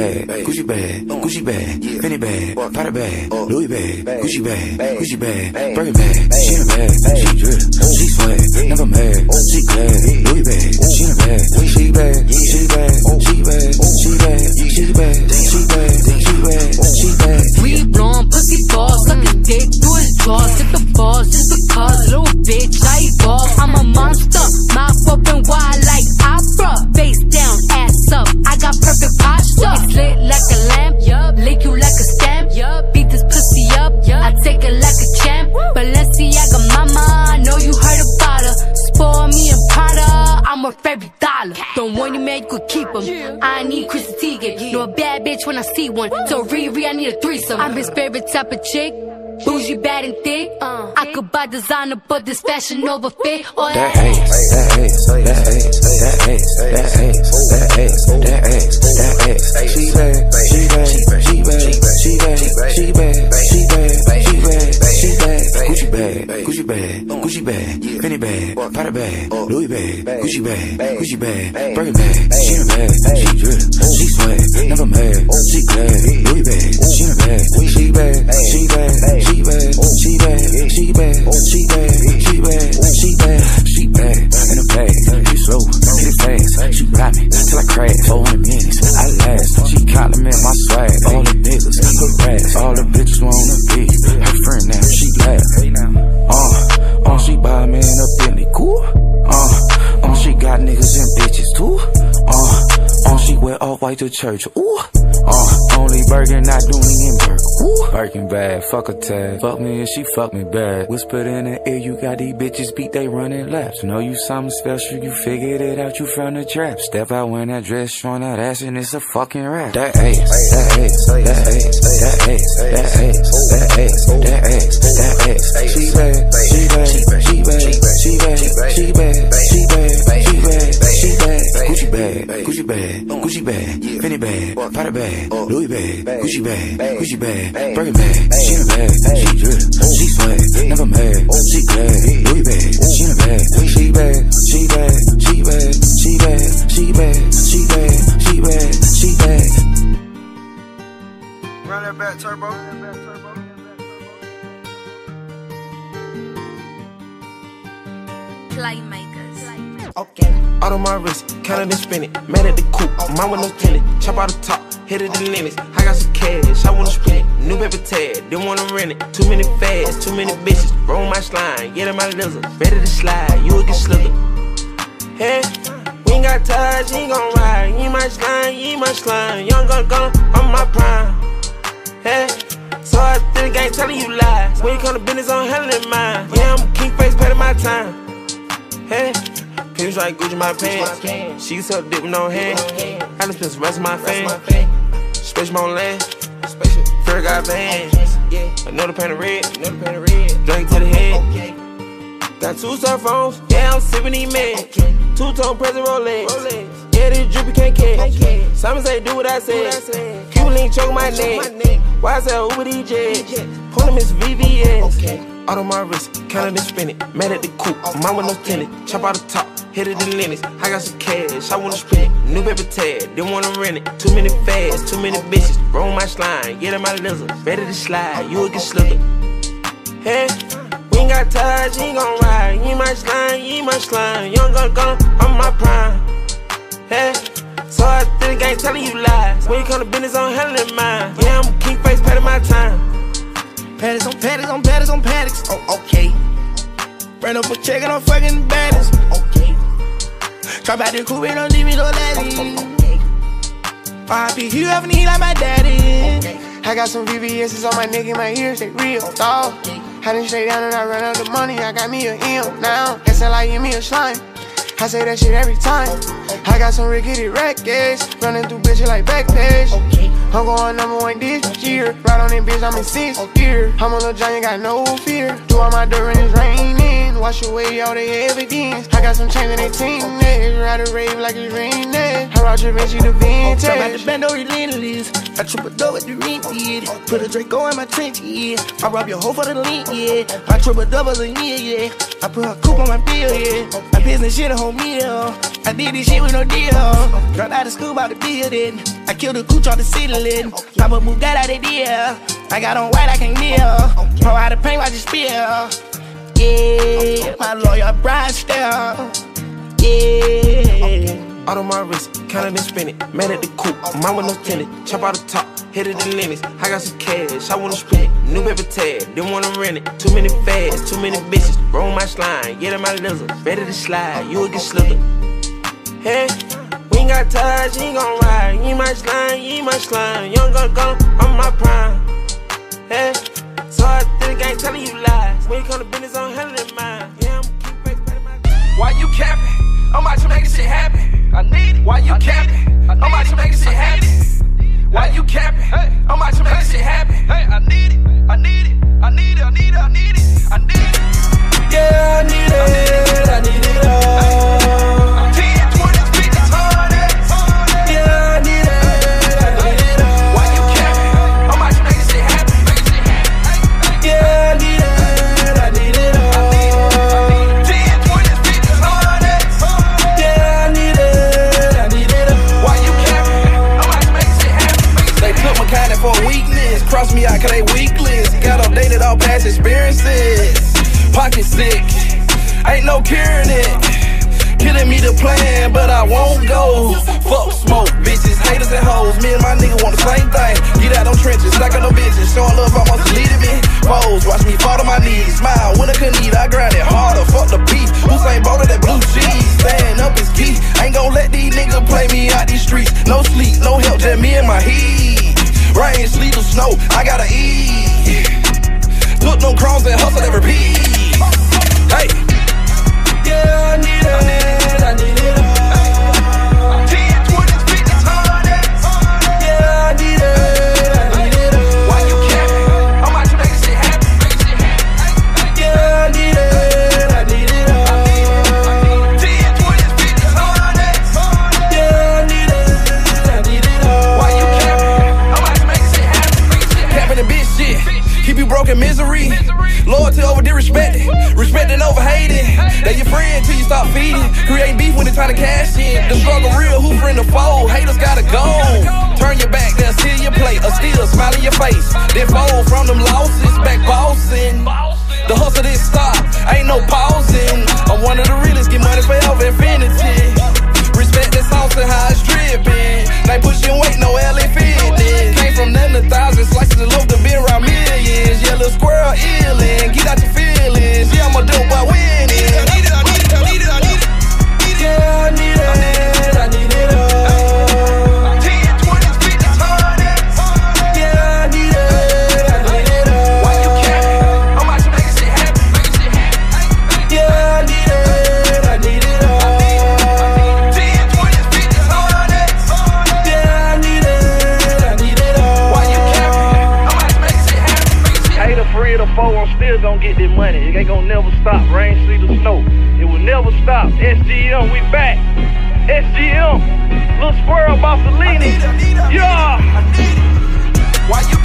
Speaker 32: bag, Gucci bag, Gucci bag, Fendi bag, Prada bag, Louis bag, Gucci bag, Gucci bag, Birkin bag. She in a bag, she drip, she swag, never mad, she glad. Louis bag, she in a bag, she bad, she bad, she bad, she bad, she bad, she bad, she bad,
Speaker 31: bitch when I see one. So Riri, I need a threesome. I'm his favorite type of chick. Bougie, bad, and thick. I could buy designer, but this fashion over fit. Or
Speaker 32: that ass, that ass, that ass, that ass, that ass, that ass, that ass, that ass. She bad, she bad, she bad, she bad, she bad, she bad, she bad, she bad, Gucci bad, Gucci bad bag, Fendi bag, Prada bag, Louis bag, Gucci bag, Gucci bag, Birkin bag. She in a bag, she drip, she swag, never mad, she glad. Louis bag, she in a bag, she bad, she bad, she bad, she bad, she bad, she bad, she bad, she bad, she bad. In a bag, she slow, hit it fast, she ride me till I crash. 400 minutes, I last. She compliment my swag, all the niggas harass, all the bitches wanna be her friend now. She laugh, uh, uh, she buy a man a Bentley, cool. Uh, uh, she got niggas and bitches too. Uh, uh, she wear all white to church. Ooh, uh, only Birkin, not Dooney and Bourke. Ooh, Birkin bad, fuck a tag. Fuck me and she fuck me bad. Whispered in the ear, you got these bitches beat, they running laps. Know you something special, you figured it out, you from the trap. Step out when that dress, showing that ass, and it's a fucking rap. That ass, that ass, that ass, that ass, that ass, that ass, that ass, that ass. She bad, she bad, she bad, she bad, she bad, she bad, she bad, she bad. Gucci bag, Gucci bag, Gucci bag, Fendi bag, Prada bag, Louis bag, Gucci bag, Gucci bag, Birkin bag. She in a bag, she drip, she swag, never mad, she glad. Louis bag, she in a bag, she bad, she bad, she bad, she bad, she bad, she bad, she bad, she bad.
Speaker 33: Run that back, turbo.
Speaker 16: Playmakers.
Speaker 23: Okay. Out of my wrist, counted and spin it. Man at the coop, mine with no tenant. Chop out the top, hit it the limits. I got some cash, I wanna spend it. New paper tag, didn't wanna rent it. Too many fads, too many bitches. Roll my slime, get in my lizard. Ready to slide, you will get slithered. Hey, we ain't got ties, you ain't gon' ride. Ain't my slime, ain't my slime. Young gun gun, I'm my prime. Hey, so I think I ain't telling you lies. When you come to business, I'm handling mine. Yeah, I'm king face, paying my time. Hey, Pins like Gucci my pants. She suck dick with no hand. I just spent the rest of my fame. Space my own land. Fair got vans. Another pan of red. Drink to the head. Got two cell phones. Yeah, I'm sipping these meds. Two tone present Rolex. Yeah, this drippy can't catch. Simon say do what I said. Cuban link choke my neck. Why I say Uber DJ? Pull him his VVS. Out on my wrist, counted and spin it. Mad at the coop, mine with no tenant. Chop out the top, hit it in limits. I got some cash, I wanna spend it. New paper tag, didn't wanna rent it. Too many fads, too many bitches. Roll my slime, get in my lizard. Ready to slide, you will get slithered. Hey, we ain't got ties, you ain't gon' ride. You my slime, you my slime. Young gun gun, I'm my prime. Hey, so I think I ain't telling you lies. When you come to business, I'm handling mine. Yeah, I'm king face, patting my time.
Speaker 34: Paddocks on paddocks on paddocks on paddocks. Oh, okay. Ran up a check and I'm fucking baddest. Okay. Drop out the coupe and don't leave me no daddy. RIP, you need like my daddy. Okay. I got some VVS's on my neck and my ears, they real, dog. Had to straight down and I ran out the money, I got me a M now. I like give me a slime. I say that shit every time. I got some rickety records, running through bitches like Backpage. I'm going number one this year. Right on that bitch, I'm in sixth gear. I'm a little giant, got no fear. Do all my dirt when it's raining. Wash away all the evidence. I got some chains in they team neck. Ride a rave like it's raining. I route your bitch, you the vintage. About the bando relentless. I triple double with the rent, yeah. Put a Draco in my trench, yeah. I rob your hoe for the link, yeah. I triple double a year, yeah. I put a coupe on my bill, yeah. My business shit a whole meal. I did this shit with no deal. Dropped out of school about the building. I killed a cooch on the ceiling. Pop a Bugatti out the deal. I got on white, I can't deal. Pour out the paint, watch it spill. Yeah, my lawyer, Brian Stell. Yeah.
Speaker 23: Out on my wrist, counted and spin it. Man at the coop, mine with no tenant. Chop out the top, hit it the limits. I got some cash, I wanna spend it. New paper tag, didn't wanna rent it. Too many fads, too many bitches. Roll my slime, get in my lizard. Ready to slide, you will get slithered. Hey, we ain't got ties, you ain't gon' ride. You my slime, you my slime. Young gun gun, I'm my prime. Hey, so I think I ain't telling you lies. When you come to business, I'm handling mine. Yeah, I'm keep my
Speaker 35: Why you capping? I'm about to make this shit happen. I need it. Why you capping? I'm about to make this shit happen. Why you capping? I'm about to make this shit happen. Hey, I need it. I need it. I need it. I need it. I need it. I need it.
Speaker 14: Yeah, I need it. I need it all. cause they weaklings. Got updated all
Speaker 35: past experiences. Pocket sick,
Speaker 14: ain't no curing it.
Speaker 11: Killing me the plan, but I won't go. Fuck smoke, bitches, haters and hoes. Me and my nigga want the same thing. Get out them trenches, stack on no bitches. Showing love, I almost deleted me. Foes, watch me fall to my knees. Smile when I can't eat, I grind it harder. Fuck the beef. Usain Bolt of that blue cheese. Stand up is key. Ain't gon' let these niggas play me out these streets. No sleep. Snow, I gotta eat. Took no crumbs and hustle and repeat. Hey. Yeah, I need. I friend till you stop feeding. Creating beef when it's time to cash in. The struggle real, who friend the foe? Haters gotta go. Turn your back, they'll steal your plate. Or still smile in your face. Then fold from them losses, back bossing. The hustle didn't stop, ain't no pausing. I'm one of the realest, get money forever, infinity. Respect the sauce and how it's dripping. They pushing weight, no LA fitness. Came from nothing to thousands, slices of loaf to be around millions. Yellow squirrel illin', get out your feelings. Yeah, I'm a dope boy winning.
Speaker 36: This money. It ain't gonna never stop. Rain, sleet, or snow. It will never stop. SGM, we back. SGM, Little Squirrel, Bossolini. Yeah.
Speaker 23: Why you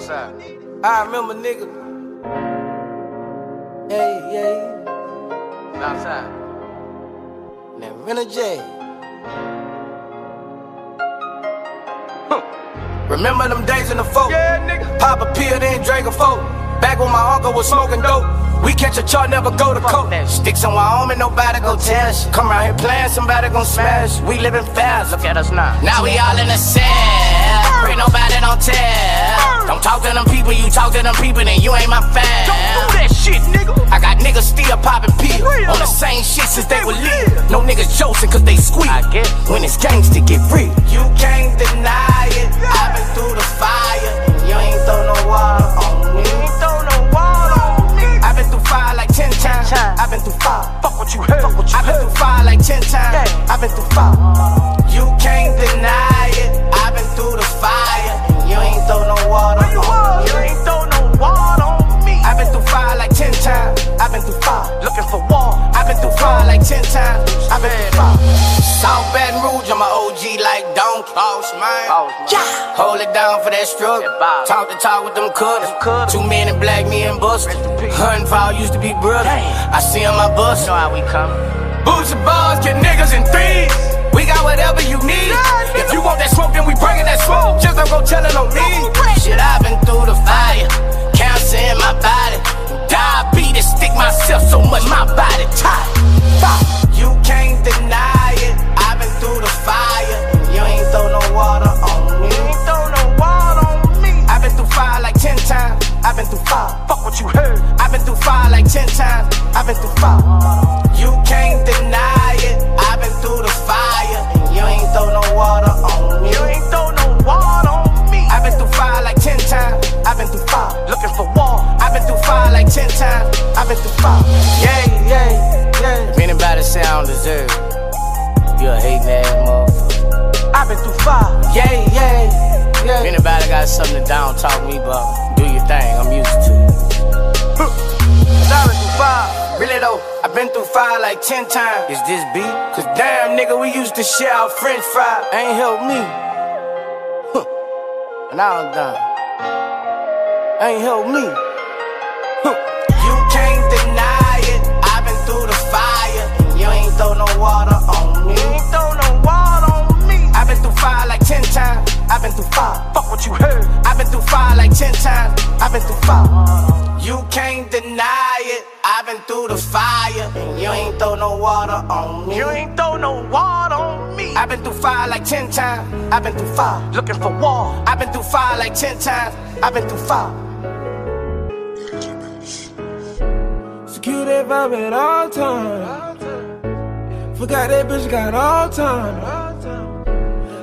Speaker 14: Outside. I remember nigga. Hey, yeah. Outside. Now Rena J. Huh. Remember them days in the folk? Yeah, nigga. Pop a pill, then drink a folk. Back when my uncle was smoking dope. We catch a chart, never go to coke. Sticks on Wyoming, nobody go test. Come around here playing, somebody gon' smash. We living fast, look at us now. Now we all in the cell. Pray nobody don't tell. Don't talk to them people, you talk to them people, then you ain't my fan. Don't do that shit, nigga. I got niggas still popping pills. On the same shit since they were lit. No niggas joking cause they squeak. I get when it's gangsta get real. You can't deny it. I've been through the fire. You ain't throw no water on me. You ain't throw no water on me. I've been through fire like ten times. I've been through fire. Fuck what you heard. Fuck what you I've been through fire like ten times. I've been through fire. You can't struggle. Talk to talk with them cutters. Two men in black, me and Buster. Hunting foul used to be brother. I see on my bus. You Know how we come. Boots and bars, get niggas in threes. We got whatever you need. If you want that smoke, then we bringin' that smoke. Just don't go tellin' on me. Shit, I've been through the fire. Cancer in my body. Diabetes stick myself so much, my body tight. You can't deny it. I've been through the fire. You ain't throw no water ten times. I've been through fire. Fuck what you heard. I've been through fire like ten times. I've been through fire. You can't deny it. I've been through the fire. You ain't throw no water on me. You ain't throw no water on me. I've been through fire like ten times. I've been through fire. Looking for war. I've been through fire like ten times. I've been through fire. Yeah, yeah, yeah. If anybody say I don't deserve it, you a hating ass motherfucker. I've been through fire. Yeah, yeah, yeah. Anybody got something to down talk me about, do your thing. I'm used to it. Through fire. Really though, I've been through fire like ten times. Is this beat? Cause damn nigga, we used to share our french fry. Ain't helped me. Huh. Now I'm done. Ain't helped me. Huh. You can't deny it. I've been through the fire. And you ain't throw no water on me. You ain't throw no water on me. I've been through fire like ten times. I've been through fire. Fuck what you heard. I've been through fire like ten times. I've been through fire. You can't deny it. I've been through the fire. And you ain't throw no water on me. You ain't throw no water on me. I've been through fire like ten times. I've been through fire. Looking for war. I've been through fire like ten times. I've been through fire.
Speaker 23: Secure that vibe at all times. Forgot that bitch got all time.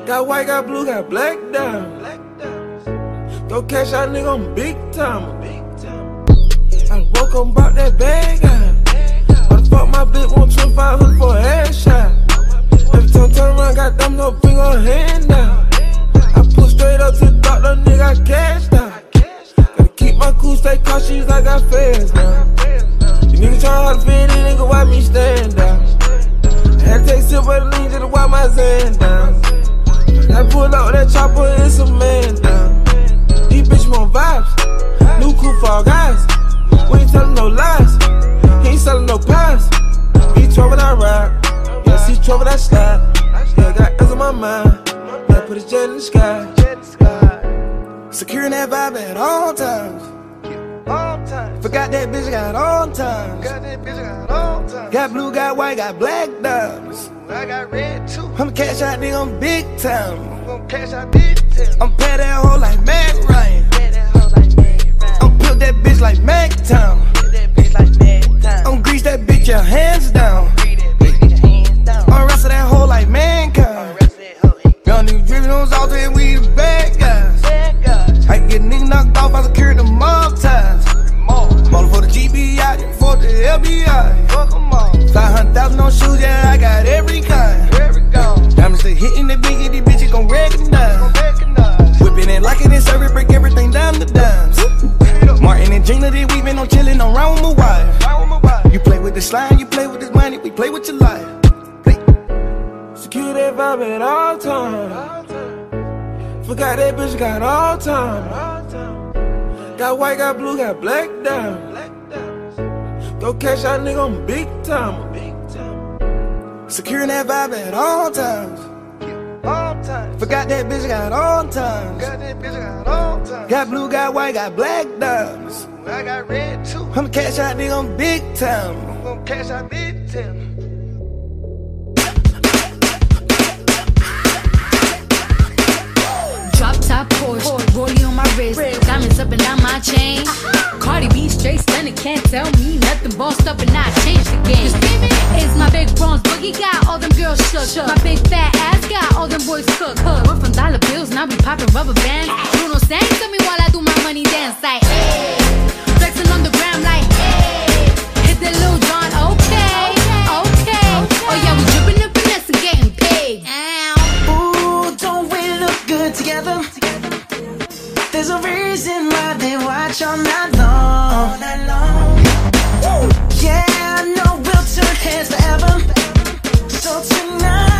Speaker 23: Got white, got blue, got black down. Go cash out nigga on big time. I woke up about that bag out. The fuck my bitch want 2500 for a headshot? Every time turn around, got them no finger hand down. I pull straight up to the doctor, nigga, I cashed out. Gotta keep my cool, stay cautious, I got fans now. You niggas try hard to fit in, nigga, why me stand down? I had to take sip of the lean just to wipe my Zan down. I pull out that chopper, it's a man down. These bitches want vibes, new cool for guys. We ain't telling no lies, he ain't selling no pies. V12 when I ride, yeah, C12 when I slide. Yeah, I got S's on my mind, yeah, put a jet in the sky.
Speaker 17: Securing that vibe at all times. Forgot that bitch got on times.
Speaker 37: Got that bitch got all time.
Speaker 17: Got blue, got white, got black diamonds.
Speaker 37: I got red too.
Speaker 17: I'm cash out, nigga, I'm big time.
Speaker 37: I'm cash out big time.
Speaker 17: I'm pay that hoe like Mac Ryan. I'm put that bitch like Mac Town. I'm grease that bitch your hands down. I'm wrestle that hoe like mankind. Young nigga drippin' on salt and we the bad guys. I get nigga knocked off, I secure the For the FBI.
Speaker 37: Fuck 'em all.
Speaker 17: 500,000 on shoes, yeah, I got every kind. Diamonds stay hitting the biggie, these bitches gon' recognize. Whipping and locking and serving, break everything down to dimes. Martin and Gina, they we been on chillin' around with my wife. You play with the slime, you play with this money, we play with your life.
Speaker 23: Secure that vibe at all times. Forgot that bitch got all time. Got white, got blue, got black down. Go cash out nigga on big time. Big time.
Speaker 17: Securing that vibe at all times. Forgot that bitch got on times.
Speaker 37: Got that bitch got all time.
Speaker 17: Got blue, got white, got black diamonds.
Speaker 37: I got red too.
Speaker 17: I'm cash out nigga on big time.
Speaker 37: I'm gonna cash out big time.
Speaker 31: Top Porsche, rollie on my wrist, diamonds up and down my chain. Cardi B straight stunning, can't tell me nothing. Bossed up and I changed the game. It's my big bronze boogie got all them girls shook. My big fat ass got all them boys cooked. Went from dollar bills, now we popping rubber bands. Bruno sang to me while I do my money dance like. Hey. Flexing on the gram like. Hey. Hit that Lil Jon, okay, okay. Oh yeah,
Speaker 1: There's a reason why they watch all night long. All night long. Yeah, I know we'll turn heads forever. So tonight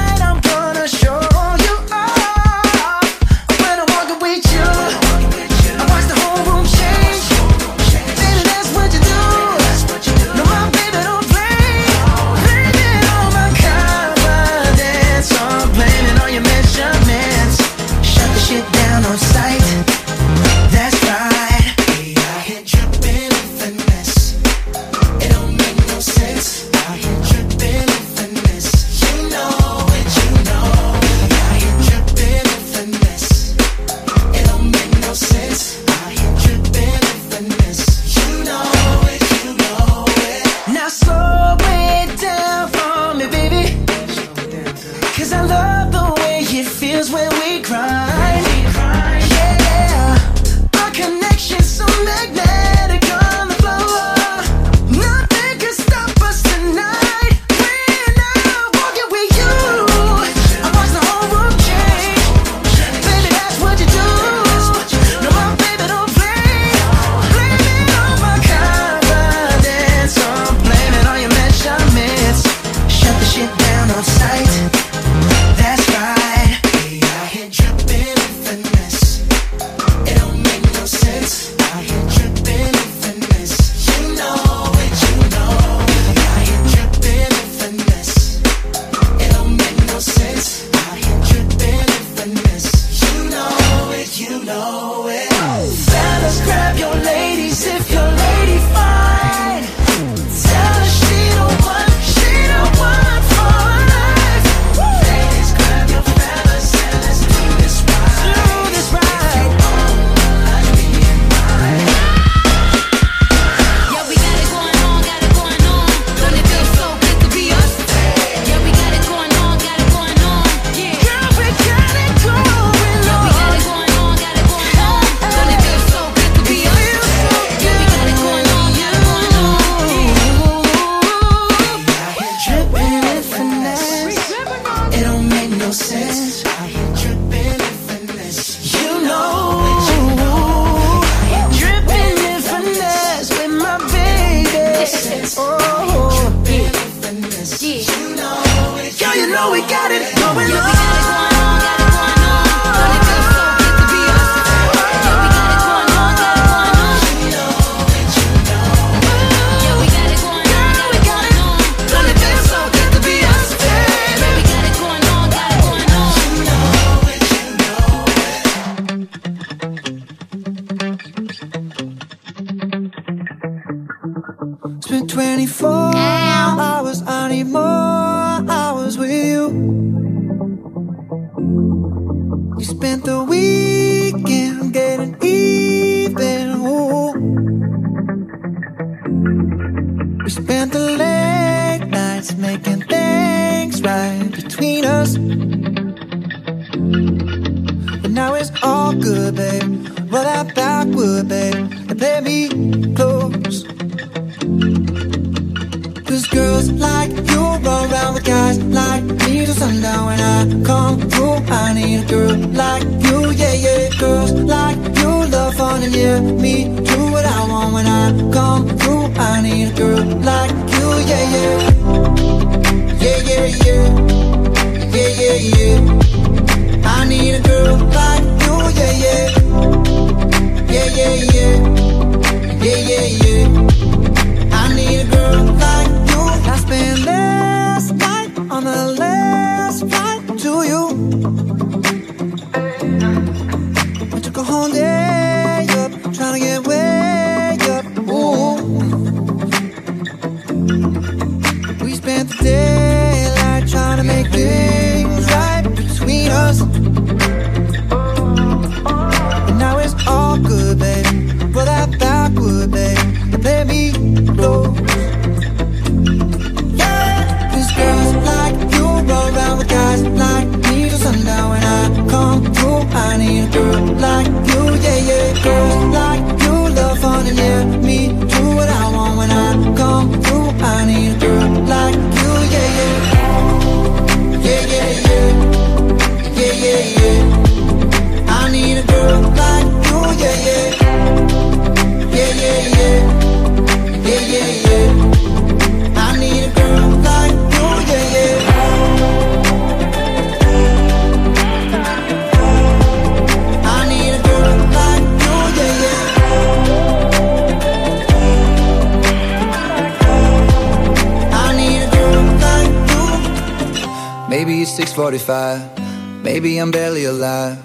Speaker 38: 45.
Speaker 39: Maybe I'm barely alive.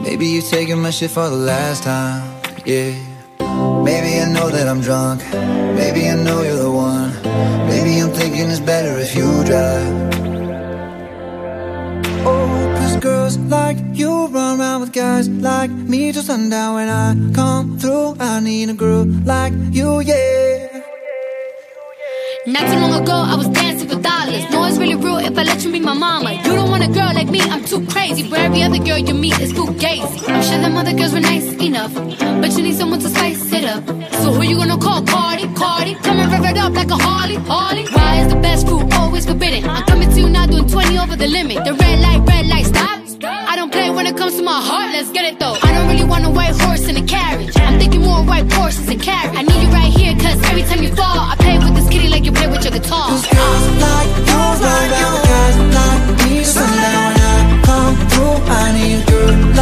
Speaker 39: Maybe you're taking my shit for the last time. Yeah. Maybe I know that I'm drunk. Maybe I know you're the one. Maybe I'm thinking it's better if you drive.
Speaker 38: Oh, cause girls like you run around with guys like me till sundown. When I come through, I need a girl like you, yeah.
Speaker 31: Not too long ago, I was dancing for dollars. No, it's really rude let you be my mama. You don't want a girl like me, I'm too crazy. But every other girl you meet is fugazi. I'm sure them other girls were nice enough, but you need someone to spice it up. So who you gonna call? Cardi, Cardi. Come and rev it up like a Harley, Harley. Why is the best food always forbidden? I'm coming to you now, doing 20 over the limit. The red light, red light, stop. I don't play when it comes to my heart, let's get it though. I don't really want a white horse in a carriage. I'm thinking more white horses and carriage. I need you right here, cause every time you fall, I play with kitty like you play with your guitar.
Speaker 38: Cause girls like you guys like me till sundown. When I come through, I need a girl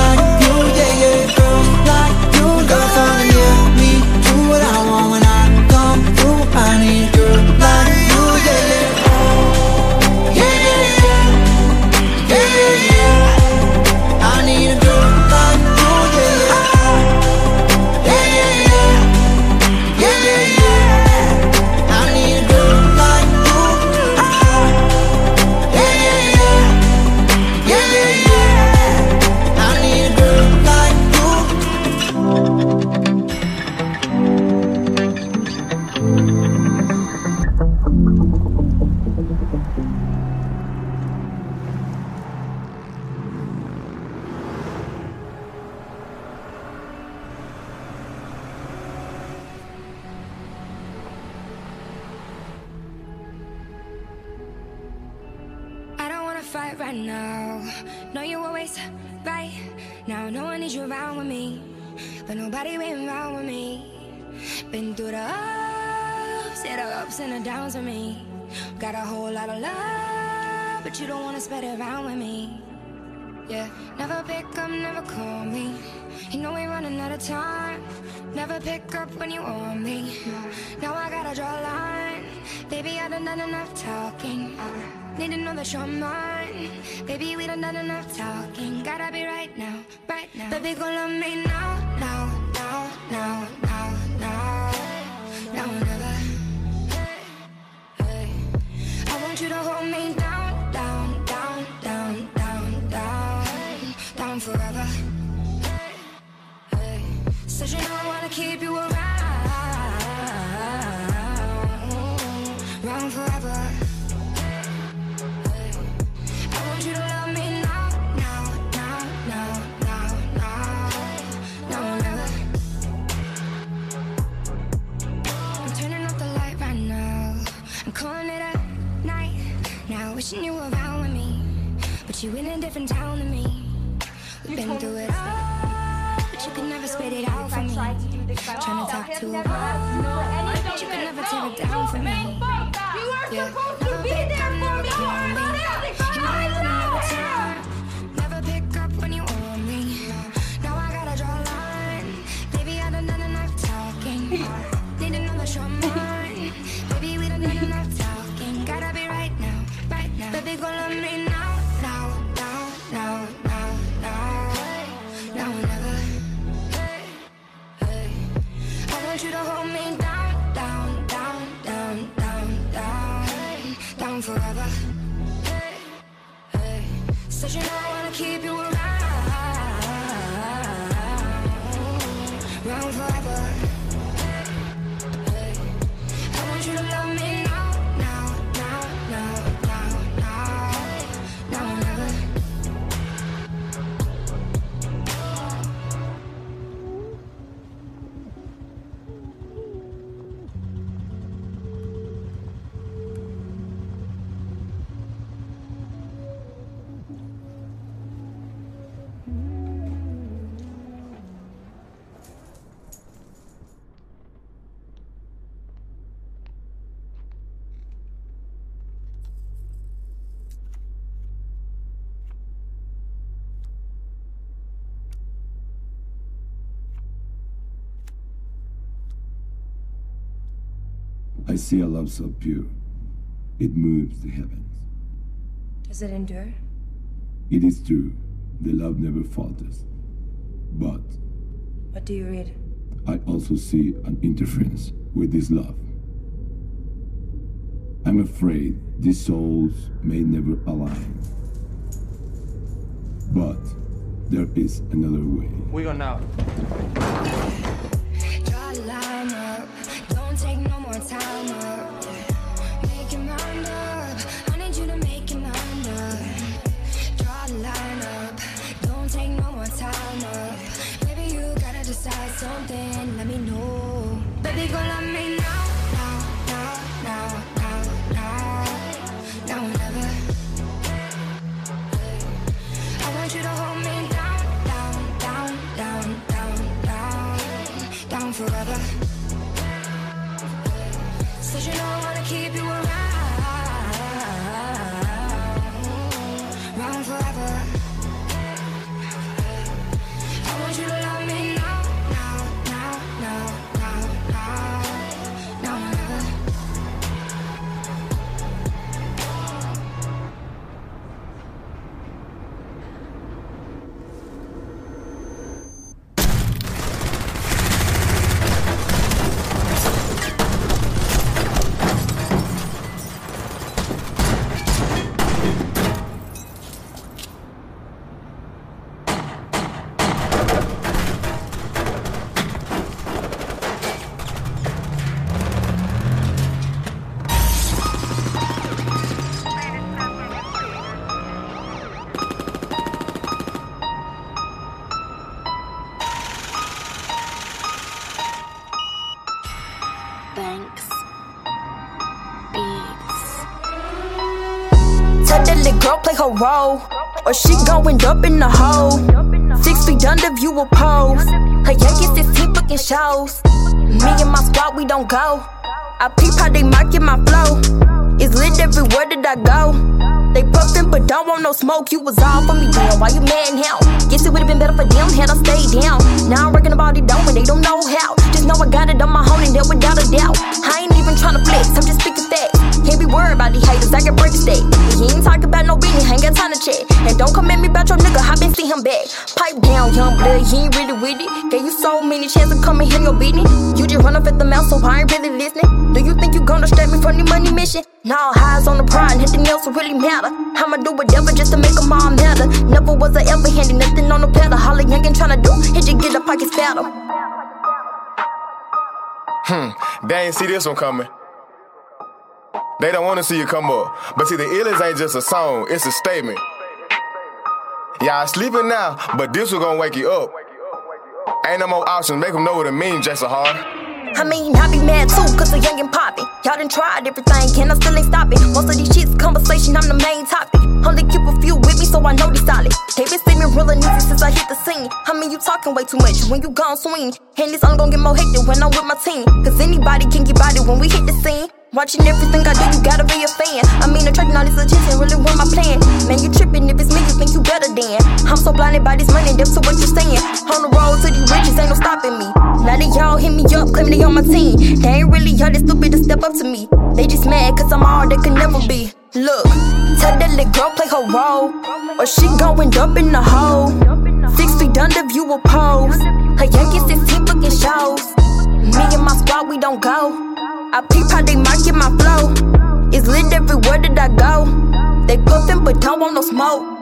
Speaker 40: up when you want me. Now I gotta draw a line. Baby, I done done enough talking. Uh, need to know that you're mine. Baby, we done done enough talking. Gotta be right now, right now. Baby, go love me now, now, now, now, now, now. Now or never. I want you to hold me down, down, down, down, down, down, down forever. Said you know I wanna keep you around You were around with me, but you in a different town than me. We've been through it all, but you can never spit it out for me. Trying to talk to a wall, but you can never tear it down for me. Yeah, never pick up, never call me. Right now. Baby, go love me now, now, now, now, now, now, now or never. Hey, hey. I want you to hold me down, down, down, down, down, down, down forever. Hey, hey. Said you know I wanna keep you around, around forever. I
Speaker 41: see a love so pure, it moves the heavens.
Speaker 40: Does it endure?
Speaker 41: It is true, the love never falters. But
Speaker 40: What do you read?
Speaker 41: I also see an interference with this love. I'm afraid these souls may never align. But there is another way.
Speaker 26: We gonna now.
Speaker 42: Role, or she gon' end up in the hole. Six feet under view will pose. Her Yankees is team booking shows. Me and my squad, we don't go. I peep how they market my flow. It's lit everywhere that I go. They puffin' but don't want no smoke. You was all for me, damn. Why you mad now? Guess it would've been better for them had I stayed down. Now I'm working about it down when they don't know how. Just know I got it on my own and that without a doubt. I ain't even tryna flex, I'm just speaking facts. Can't be worried about these haters, I can break the state. He ain't talking about no business, ain't got time to chat. And don't come at me about your nigga, I been see him back. Pipe down, young blood, he ain't really with it. Gave you so many chances, come and hear your business. You just run off at the mouth, so I ain't really listening. Do you think you gonna strap me from the money mission? Nah, highs on the pride, nothing else will really matter. I'ma do whatever just to make them all matter. Never was I ever handy, nothing on the pedal. Holly young and tryna do, hit you get the pockets fatter.
Speaker 43: Hmm, they ain't see this one coming. They don't wanna see you come up. But see, the illest ain't just a song, it's a statement. Y'all sleeping now, but this was gonna wake you up. Ain't no more options, make them know what it means, Jason Hard.
Speaker 42: I mean, I be mad too, cause I'm young and poppin'. Y'all done tried everything, can I still ain't stopping? Most of these shits, conversation, I'm the main topic. Only keep a few with me, so I know they solid. They been seeming real and easy since I hit the scene. I mean, you talking way too much when you gone swing. And it's only gonna get more hectic when I'm with my team. Cause anybody can get body when we hit the scene. Watching everything I do, you gotta be a fan. I mean, attracting all this attention, really want my plan. Man, you tripping if it's me, you think you better than. I'm so blinded by this money, to what you saying. On the road to these riches, ain't no stopping me. Now that y'all hit me up, claiming they on my team. They ain't really y'all, they stupid to step up to me. They just mad cause I'm all they could never be. Look, tell that little girl play her role, or she gon' end up in the hole. Six feet under view will pose. Her Yankees is team booking shows. Me and my squad, we don't go. I peep how they market my flow. It's lit everywhere that I go. They puffin' but don't want no smoke.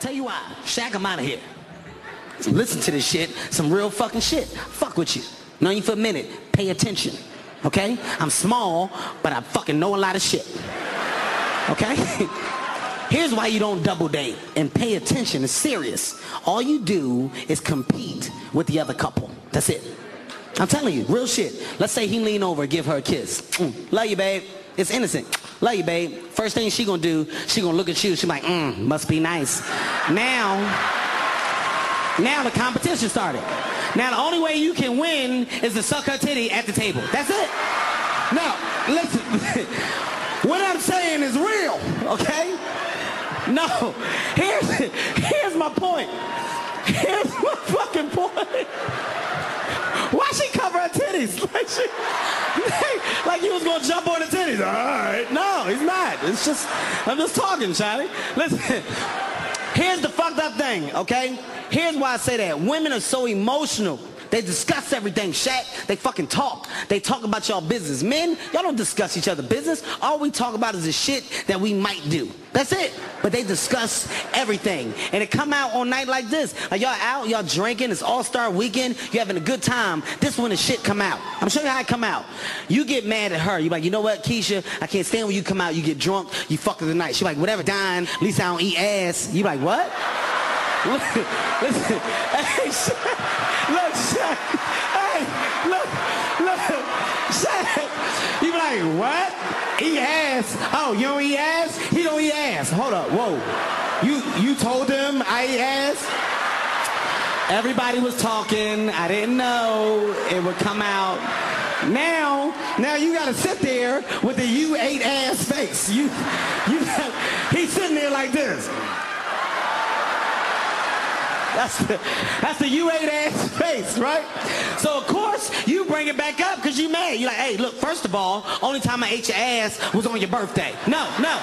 Speaker 26: Tell you why. Shaq, I'm out of here. So listen to this shit. Some real fucking shit. Fuck with you. Know you for a minute. Pay attention. Okay? I'm small, but I fucking know a lot of shit. Okay? Here's why you don't double date and pay attention. It's serious. All you do is compete with the other couple. That's it. I'm telling you, real shit. Let's say he lean over, give her a kiss. Mm, love you, babe. It's innocent. Love you, babe. First thing she gonna do, she gonna look at you. She like, mm, must be nice. Now, now the competition started. Now the only way you can win is to suck her titty at the table. That's it. No, listen. what I'm saying is real, okay? No, here's here's my point. Here's my fucking point. She cover her titties? Like she, like he was gonna jump on the titties. All right. No, he's not. It's just, I'm just talking, Charlie. Listen, here's the fucked up thing, okay? Here's why I say that. Women are so emotional. They discuss everything, Shaq. They fucking talk. They talk about y'all business. Men, y'all don't discuss each other business. All we talk about is the shit that we might do. That's it. But they discuss everything. And it come out on night like this. Like y'all out, y'all drinking, it's all-star weekend, you having a good time. This when the shit come out. I'm showing you how it come out. You get mad at her. You like, you know what, Keisha? I can't stand when you come out, you get drunk, you fuck the night. She like, whatever, dying, at least I don't eat ass. You like, what? Listen, listen, hey, Shaq, look, Shaq, hey, look, look, Shaq. You be like, what? Eat ass? Oh, you don't eat ass? He don't eat ass. Hold up, whoa. You you told him I eat ass? Everybody was talking. I didn't know it would come out. Now, now you gotta sit there with the you ate ass face. You, you, he's sitting there like this. That's the, that's the you ate ass face, right? So of course you bring it back up because you mad. You're like, hey, look, first of all, only time I ate your ass was on your birthday. No, no,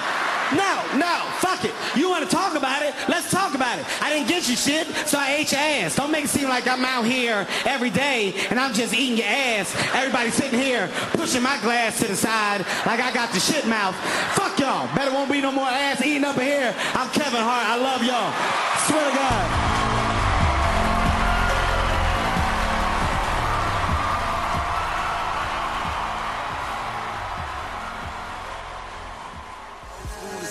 Speaker 26: no, no, fuck it. You want to talk about it? Let's talk about it. I didn't get you shit, so I ate your ass. Don't make it seem like I'm out here every day and I'm just eating your ass. Everybody sitting here pushing my glass to the side like I got the shit mouth. Fuck y'all. Better won't be no more ass eating up here. I'm Kevin Hart. I love y'all. Swear to God.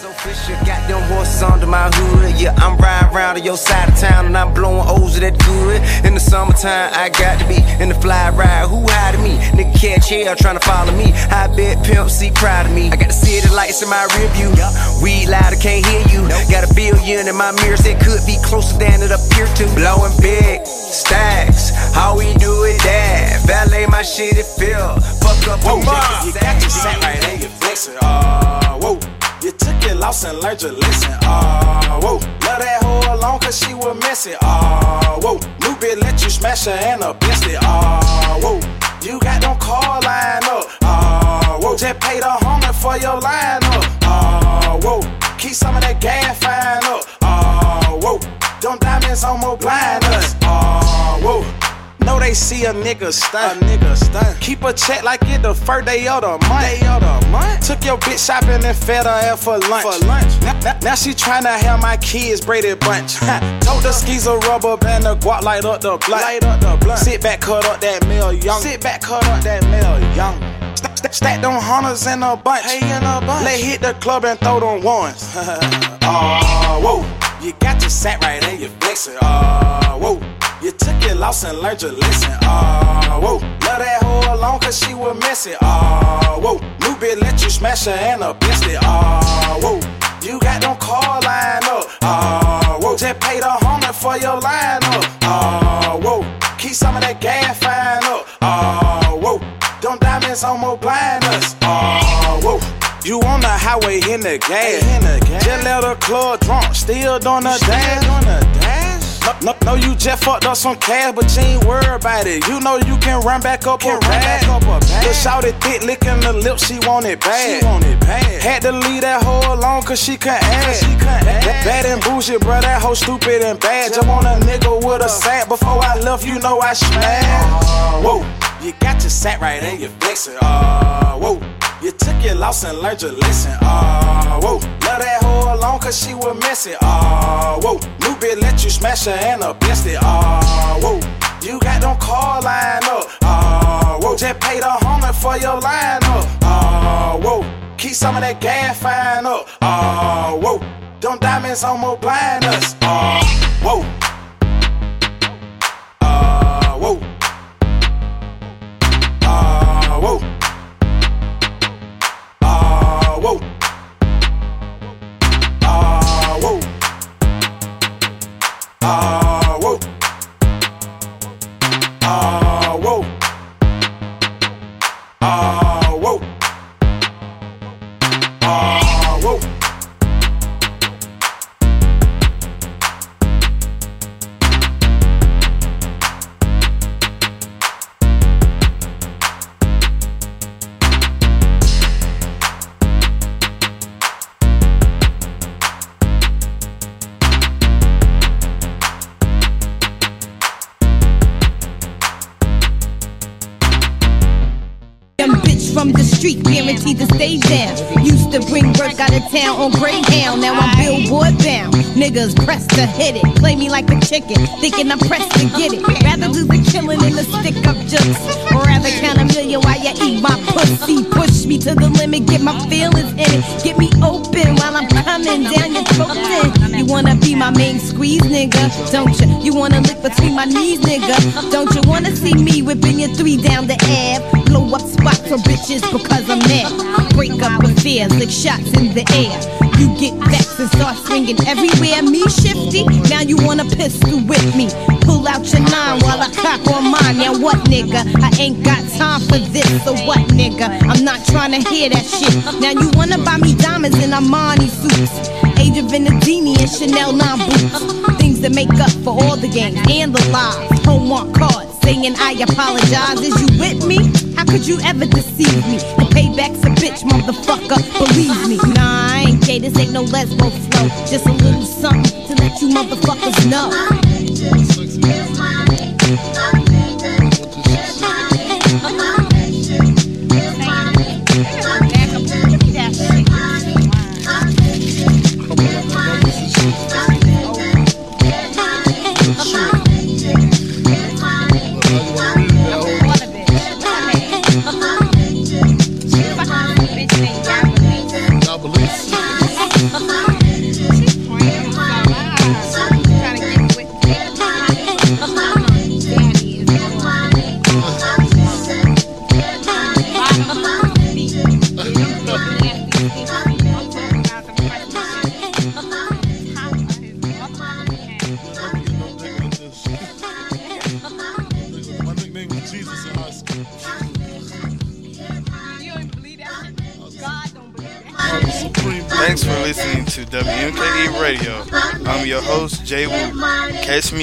Speaker 44: Official, got them horses
Speaker 11: under my hood, yeah, I'm riding around to your side of town and I'm blowing O's of that good. In the summertime, I got to be in the fly ride. Who hiding me? Nigga catch hell trying to follow me. I bet pimp see proud of me. I got to see the city lights in my rear view. Weed louder, can't hear you. Got a billion in my mirrors that could be closer than it appear to. Blowing big stacks, how we do it that? Valet my shit, it feel. Fuck up,
Speaker 14: Whoa,
Speaker 11: on
Speaker 14: you got your set right and you flex it. Uh. You took your loss and learned your lesson. Uh, whoa. Love that hoe alone cause she was messy. Uh, whoa. New bitch let you smash her and a bestie. Uh, whoa. You got them car line up. Uh, whoa. Just pay the homie for your line up. Uh, whoa. Keep some of that gas fine up. Uh, whoa. Them diamonds almost blind us. Uh, whoa. Know they see a nigga stunt. A nigga stunt. Keep a check like it the first day of the month. Day of the month. Took your bitch shopping and fed her ass for lunch. For lunch. Now, now, now she tryna have my kids braided bunch. Told the skis a rubber band the guap light up the blunt. Light up the blunt. Sit back, cut up that mill young. Sit back, cut up that mill young. Stack, them hunters in a bunch. Hey, in a bunch. Let hit the club and throw them ones. Uh, oh, whoa. You got your set right and you flex it. Uh, oh, whoa. You took your loss and learned your lesson. Oh, uh, whoa. Love that hoe alone cause she was messy. Oh, whoa. New bitch let you smash her and a bestie. Oh, whoa. You got them car line up. Oh, whoa. Just pay the homie for your line up. Oh, whoa. Keep some of that gas fine up. Oh, whoa. Them diamonds almost blind us. Oh, whoa. You on the highway in the gas. Just let a club drunk, still doing the dance. No, no, you just fucked up some cash, but you ain't worried about it. You know you can run back up a bag. Little shouty thick, licking the lips, she want it bad. She want it bad. Had to leave that hoe alone cause she couldn't add. She couldn't add. Bad and bullshit, bro, that hoe stupid and bad. Just want a nigga with a sack. Before I left, you know I smashed. Whoa, you got your sack right and you flex it. Uh, whoa. You took your loss and learned your lesson. Oh, uh, whoa. Love that hoe alone cause she was messy. Oh, uh, whoa. New bitch let you smash her and a bestie. Oh, whoa. You got them car line up. Oh, whoa. Just pay the homie for your line up. Oh, whoa. Keep some of that gas fine up. Oh, whoa. Them diamonds almost blind us. Oh, whoa. Ah, whoa. Ah,
Speaker 45: from the street, guaranteed to stay down. Used to bring work out of town on Greyhound, now I'm billboard bound. Niggas pressed to hit it, play me like a chicken, thinking I'm pressed to get it. Rather lose a killing than a stick up jokes. Rather count a million while you eat my pussy. Push me to the limit, get my feelings in it. Get me open while I'm coming down your throat. You wanna be my main squeeze, nigga? Don't you? You wanna lick between my knees, nigga? Don't you wanna see me whipping your three down the Ave? Blow up spots for bitches because I'm mad. Break up affairs, lick shots in the air. You get vexed and start swinging everywhere. Me shifty, now you wanna pistol with me. Pull out your nine while I cock on mine. Now what, nigga? I ain't got time for this. So what, nigga? I'm not trying to hear that shit. Now you wanna buy me diamonds and Armani suits. Adrienne Vittadini and Chanel 9 boots. Things that make up for all the games and the lies. Hallmark cards saying I apologize. Is you with me? How could you ever deceive me? The payback's a bitch, motherfucker. Believe me. Nah, I ain't gay. This ain't no lesbo flow. Just a little something to let you motherfuckers know.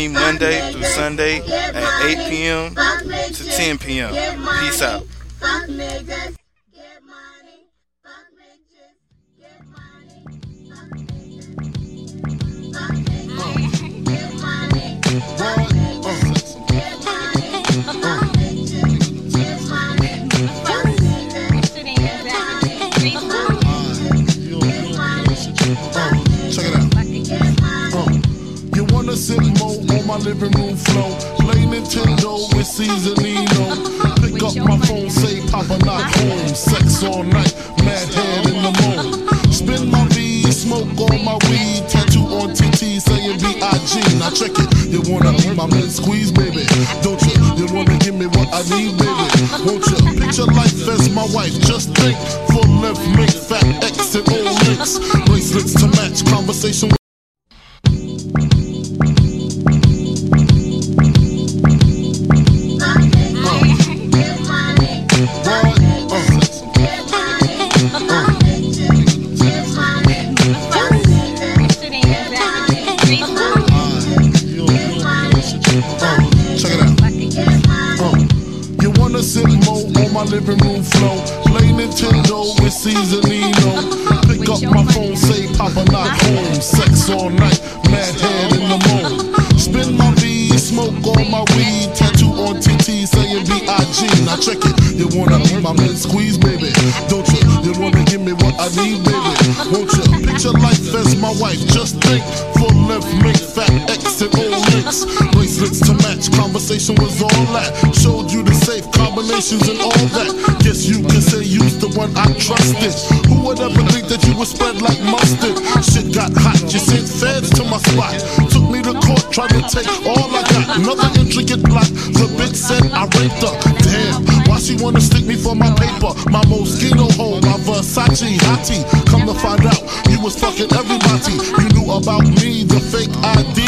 Speaker 46: Monday through Sunday at 8 p.m. to 10 p.m. Peace out.
Speaker 47: Room floor? Play Nintendo with Cease-a-Leo. Pick up my phone, say Papa not home. Sex all night, mad head in the moon. Spin my V, smoke on my weed. Tattoo on TT saying B.I.G. Now check it. You wanna be my man squeeze, baby? Don't you? You wanna give me what I need, baby? Won't you? Picture life as my wife. Just think. Come to find out, you was fucking everybody. You knew about me, the fake ID.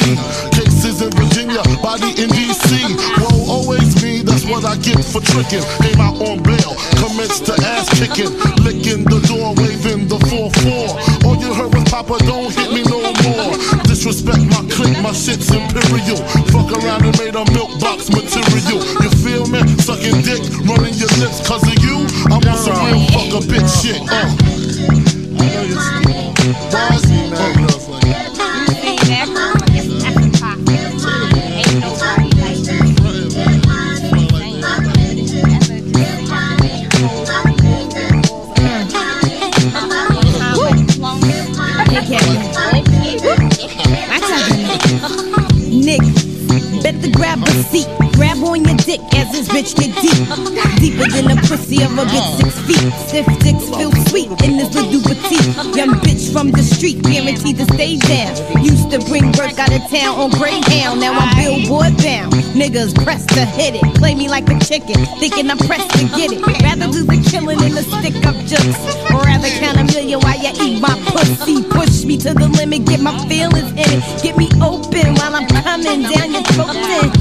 Speaker 47: Cases in Virginia, body in DC. Whoa, always me, that's what I get for tricking. Came out on bail, commenced to ass kicking.
Speaker 45: Town on Greyhound. Now I'm billboard bound. Niggas pressed to hit it. Play me like a chicken, thinking I'm pressed to get it. Rather lose a killing than a stick up. Or rather count a million while you eat my pussy. Push me to the limit, get my feelings in it. Get me open while I'm coming down your throat.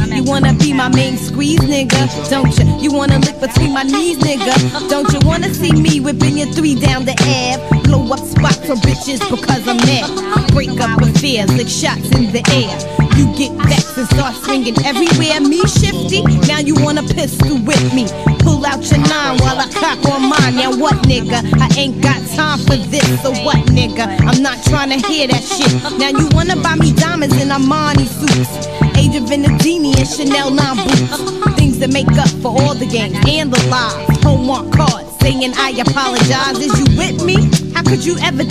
Speaker 45: You wanna be my main squeeze, nigga? Don't you? You wanna lick between my knees, nigga? Don't you wanna see me whipping your three down the Ave? Blow up spots for bitches because I'm mad. Break up lick shots in the air. You get vexed and start swinging everywhere. Me shifty, now you wanna pistol with me. Pull out your nine while I cock on mine. Now what, nigga? I ain't got time for this. So what, nigga? I'm not trying to hear that shit. Now you wanna buy me diamonds and Armani suits. Adrienne Vittadini and Chanel 9 boots. Things that make up for all the games and the lies. Hallmark cards saying I apologize. Is you with me? How could you ever?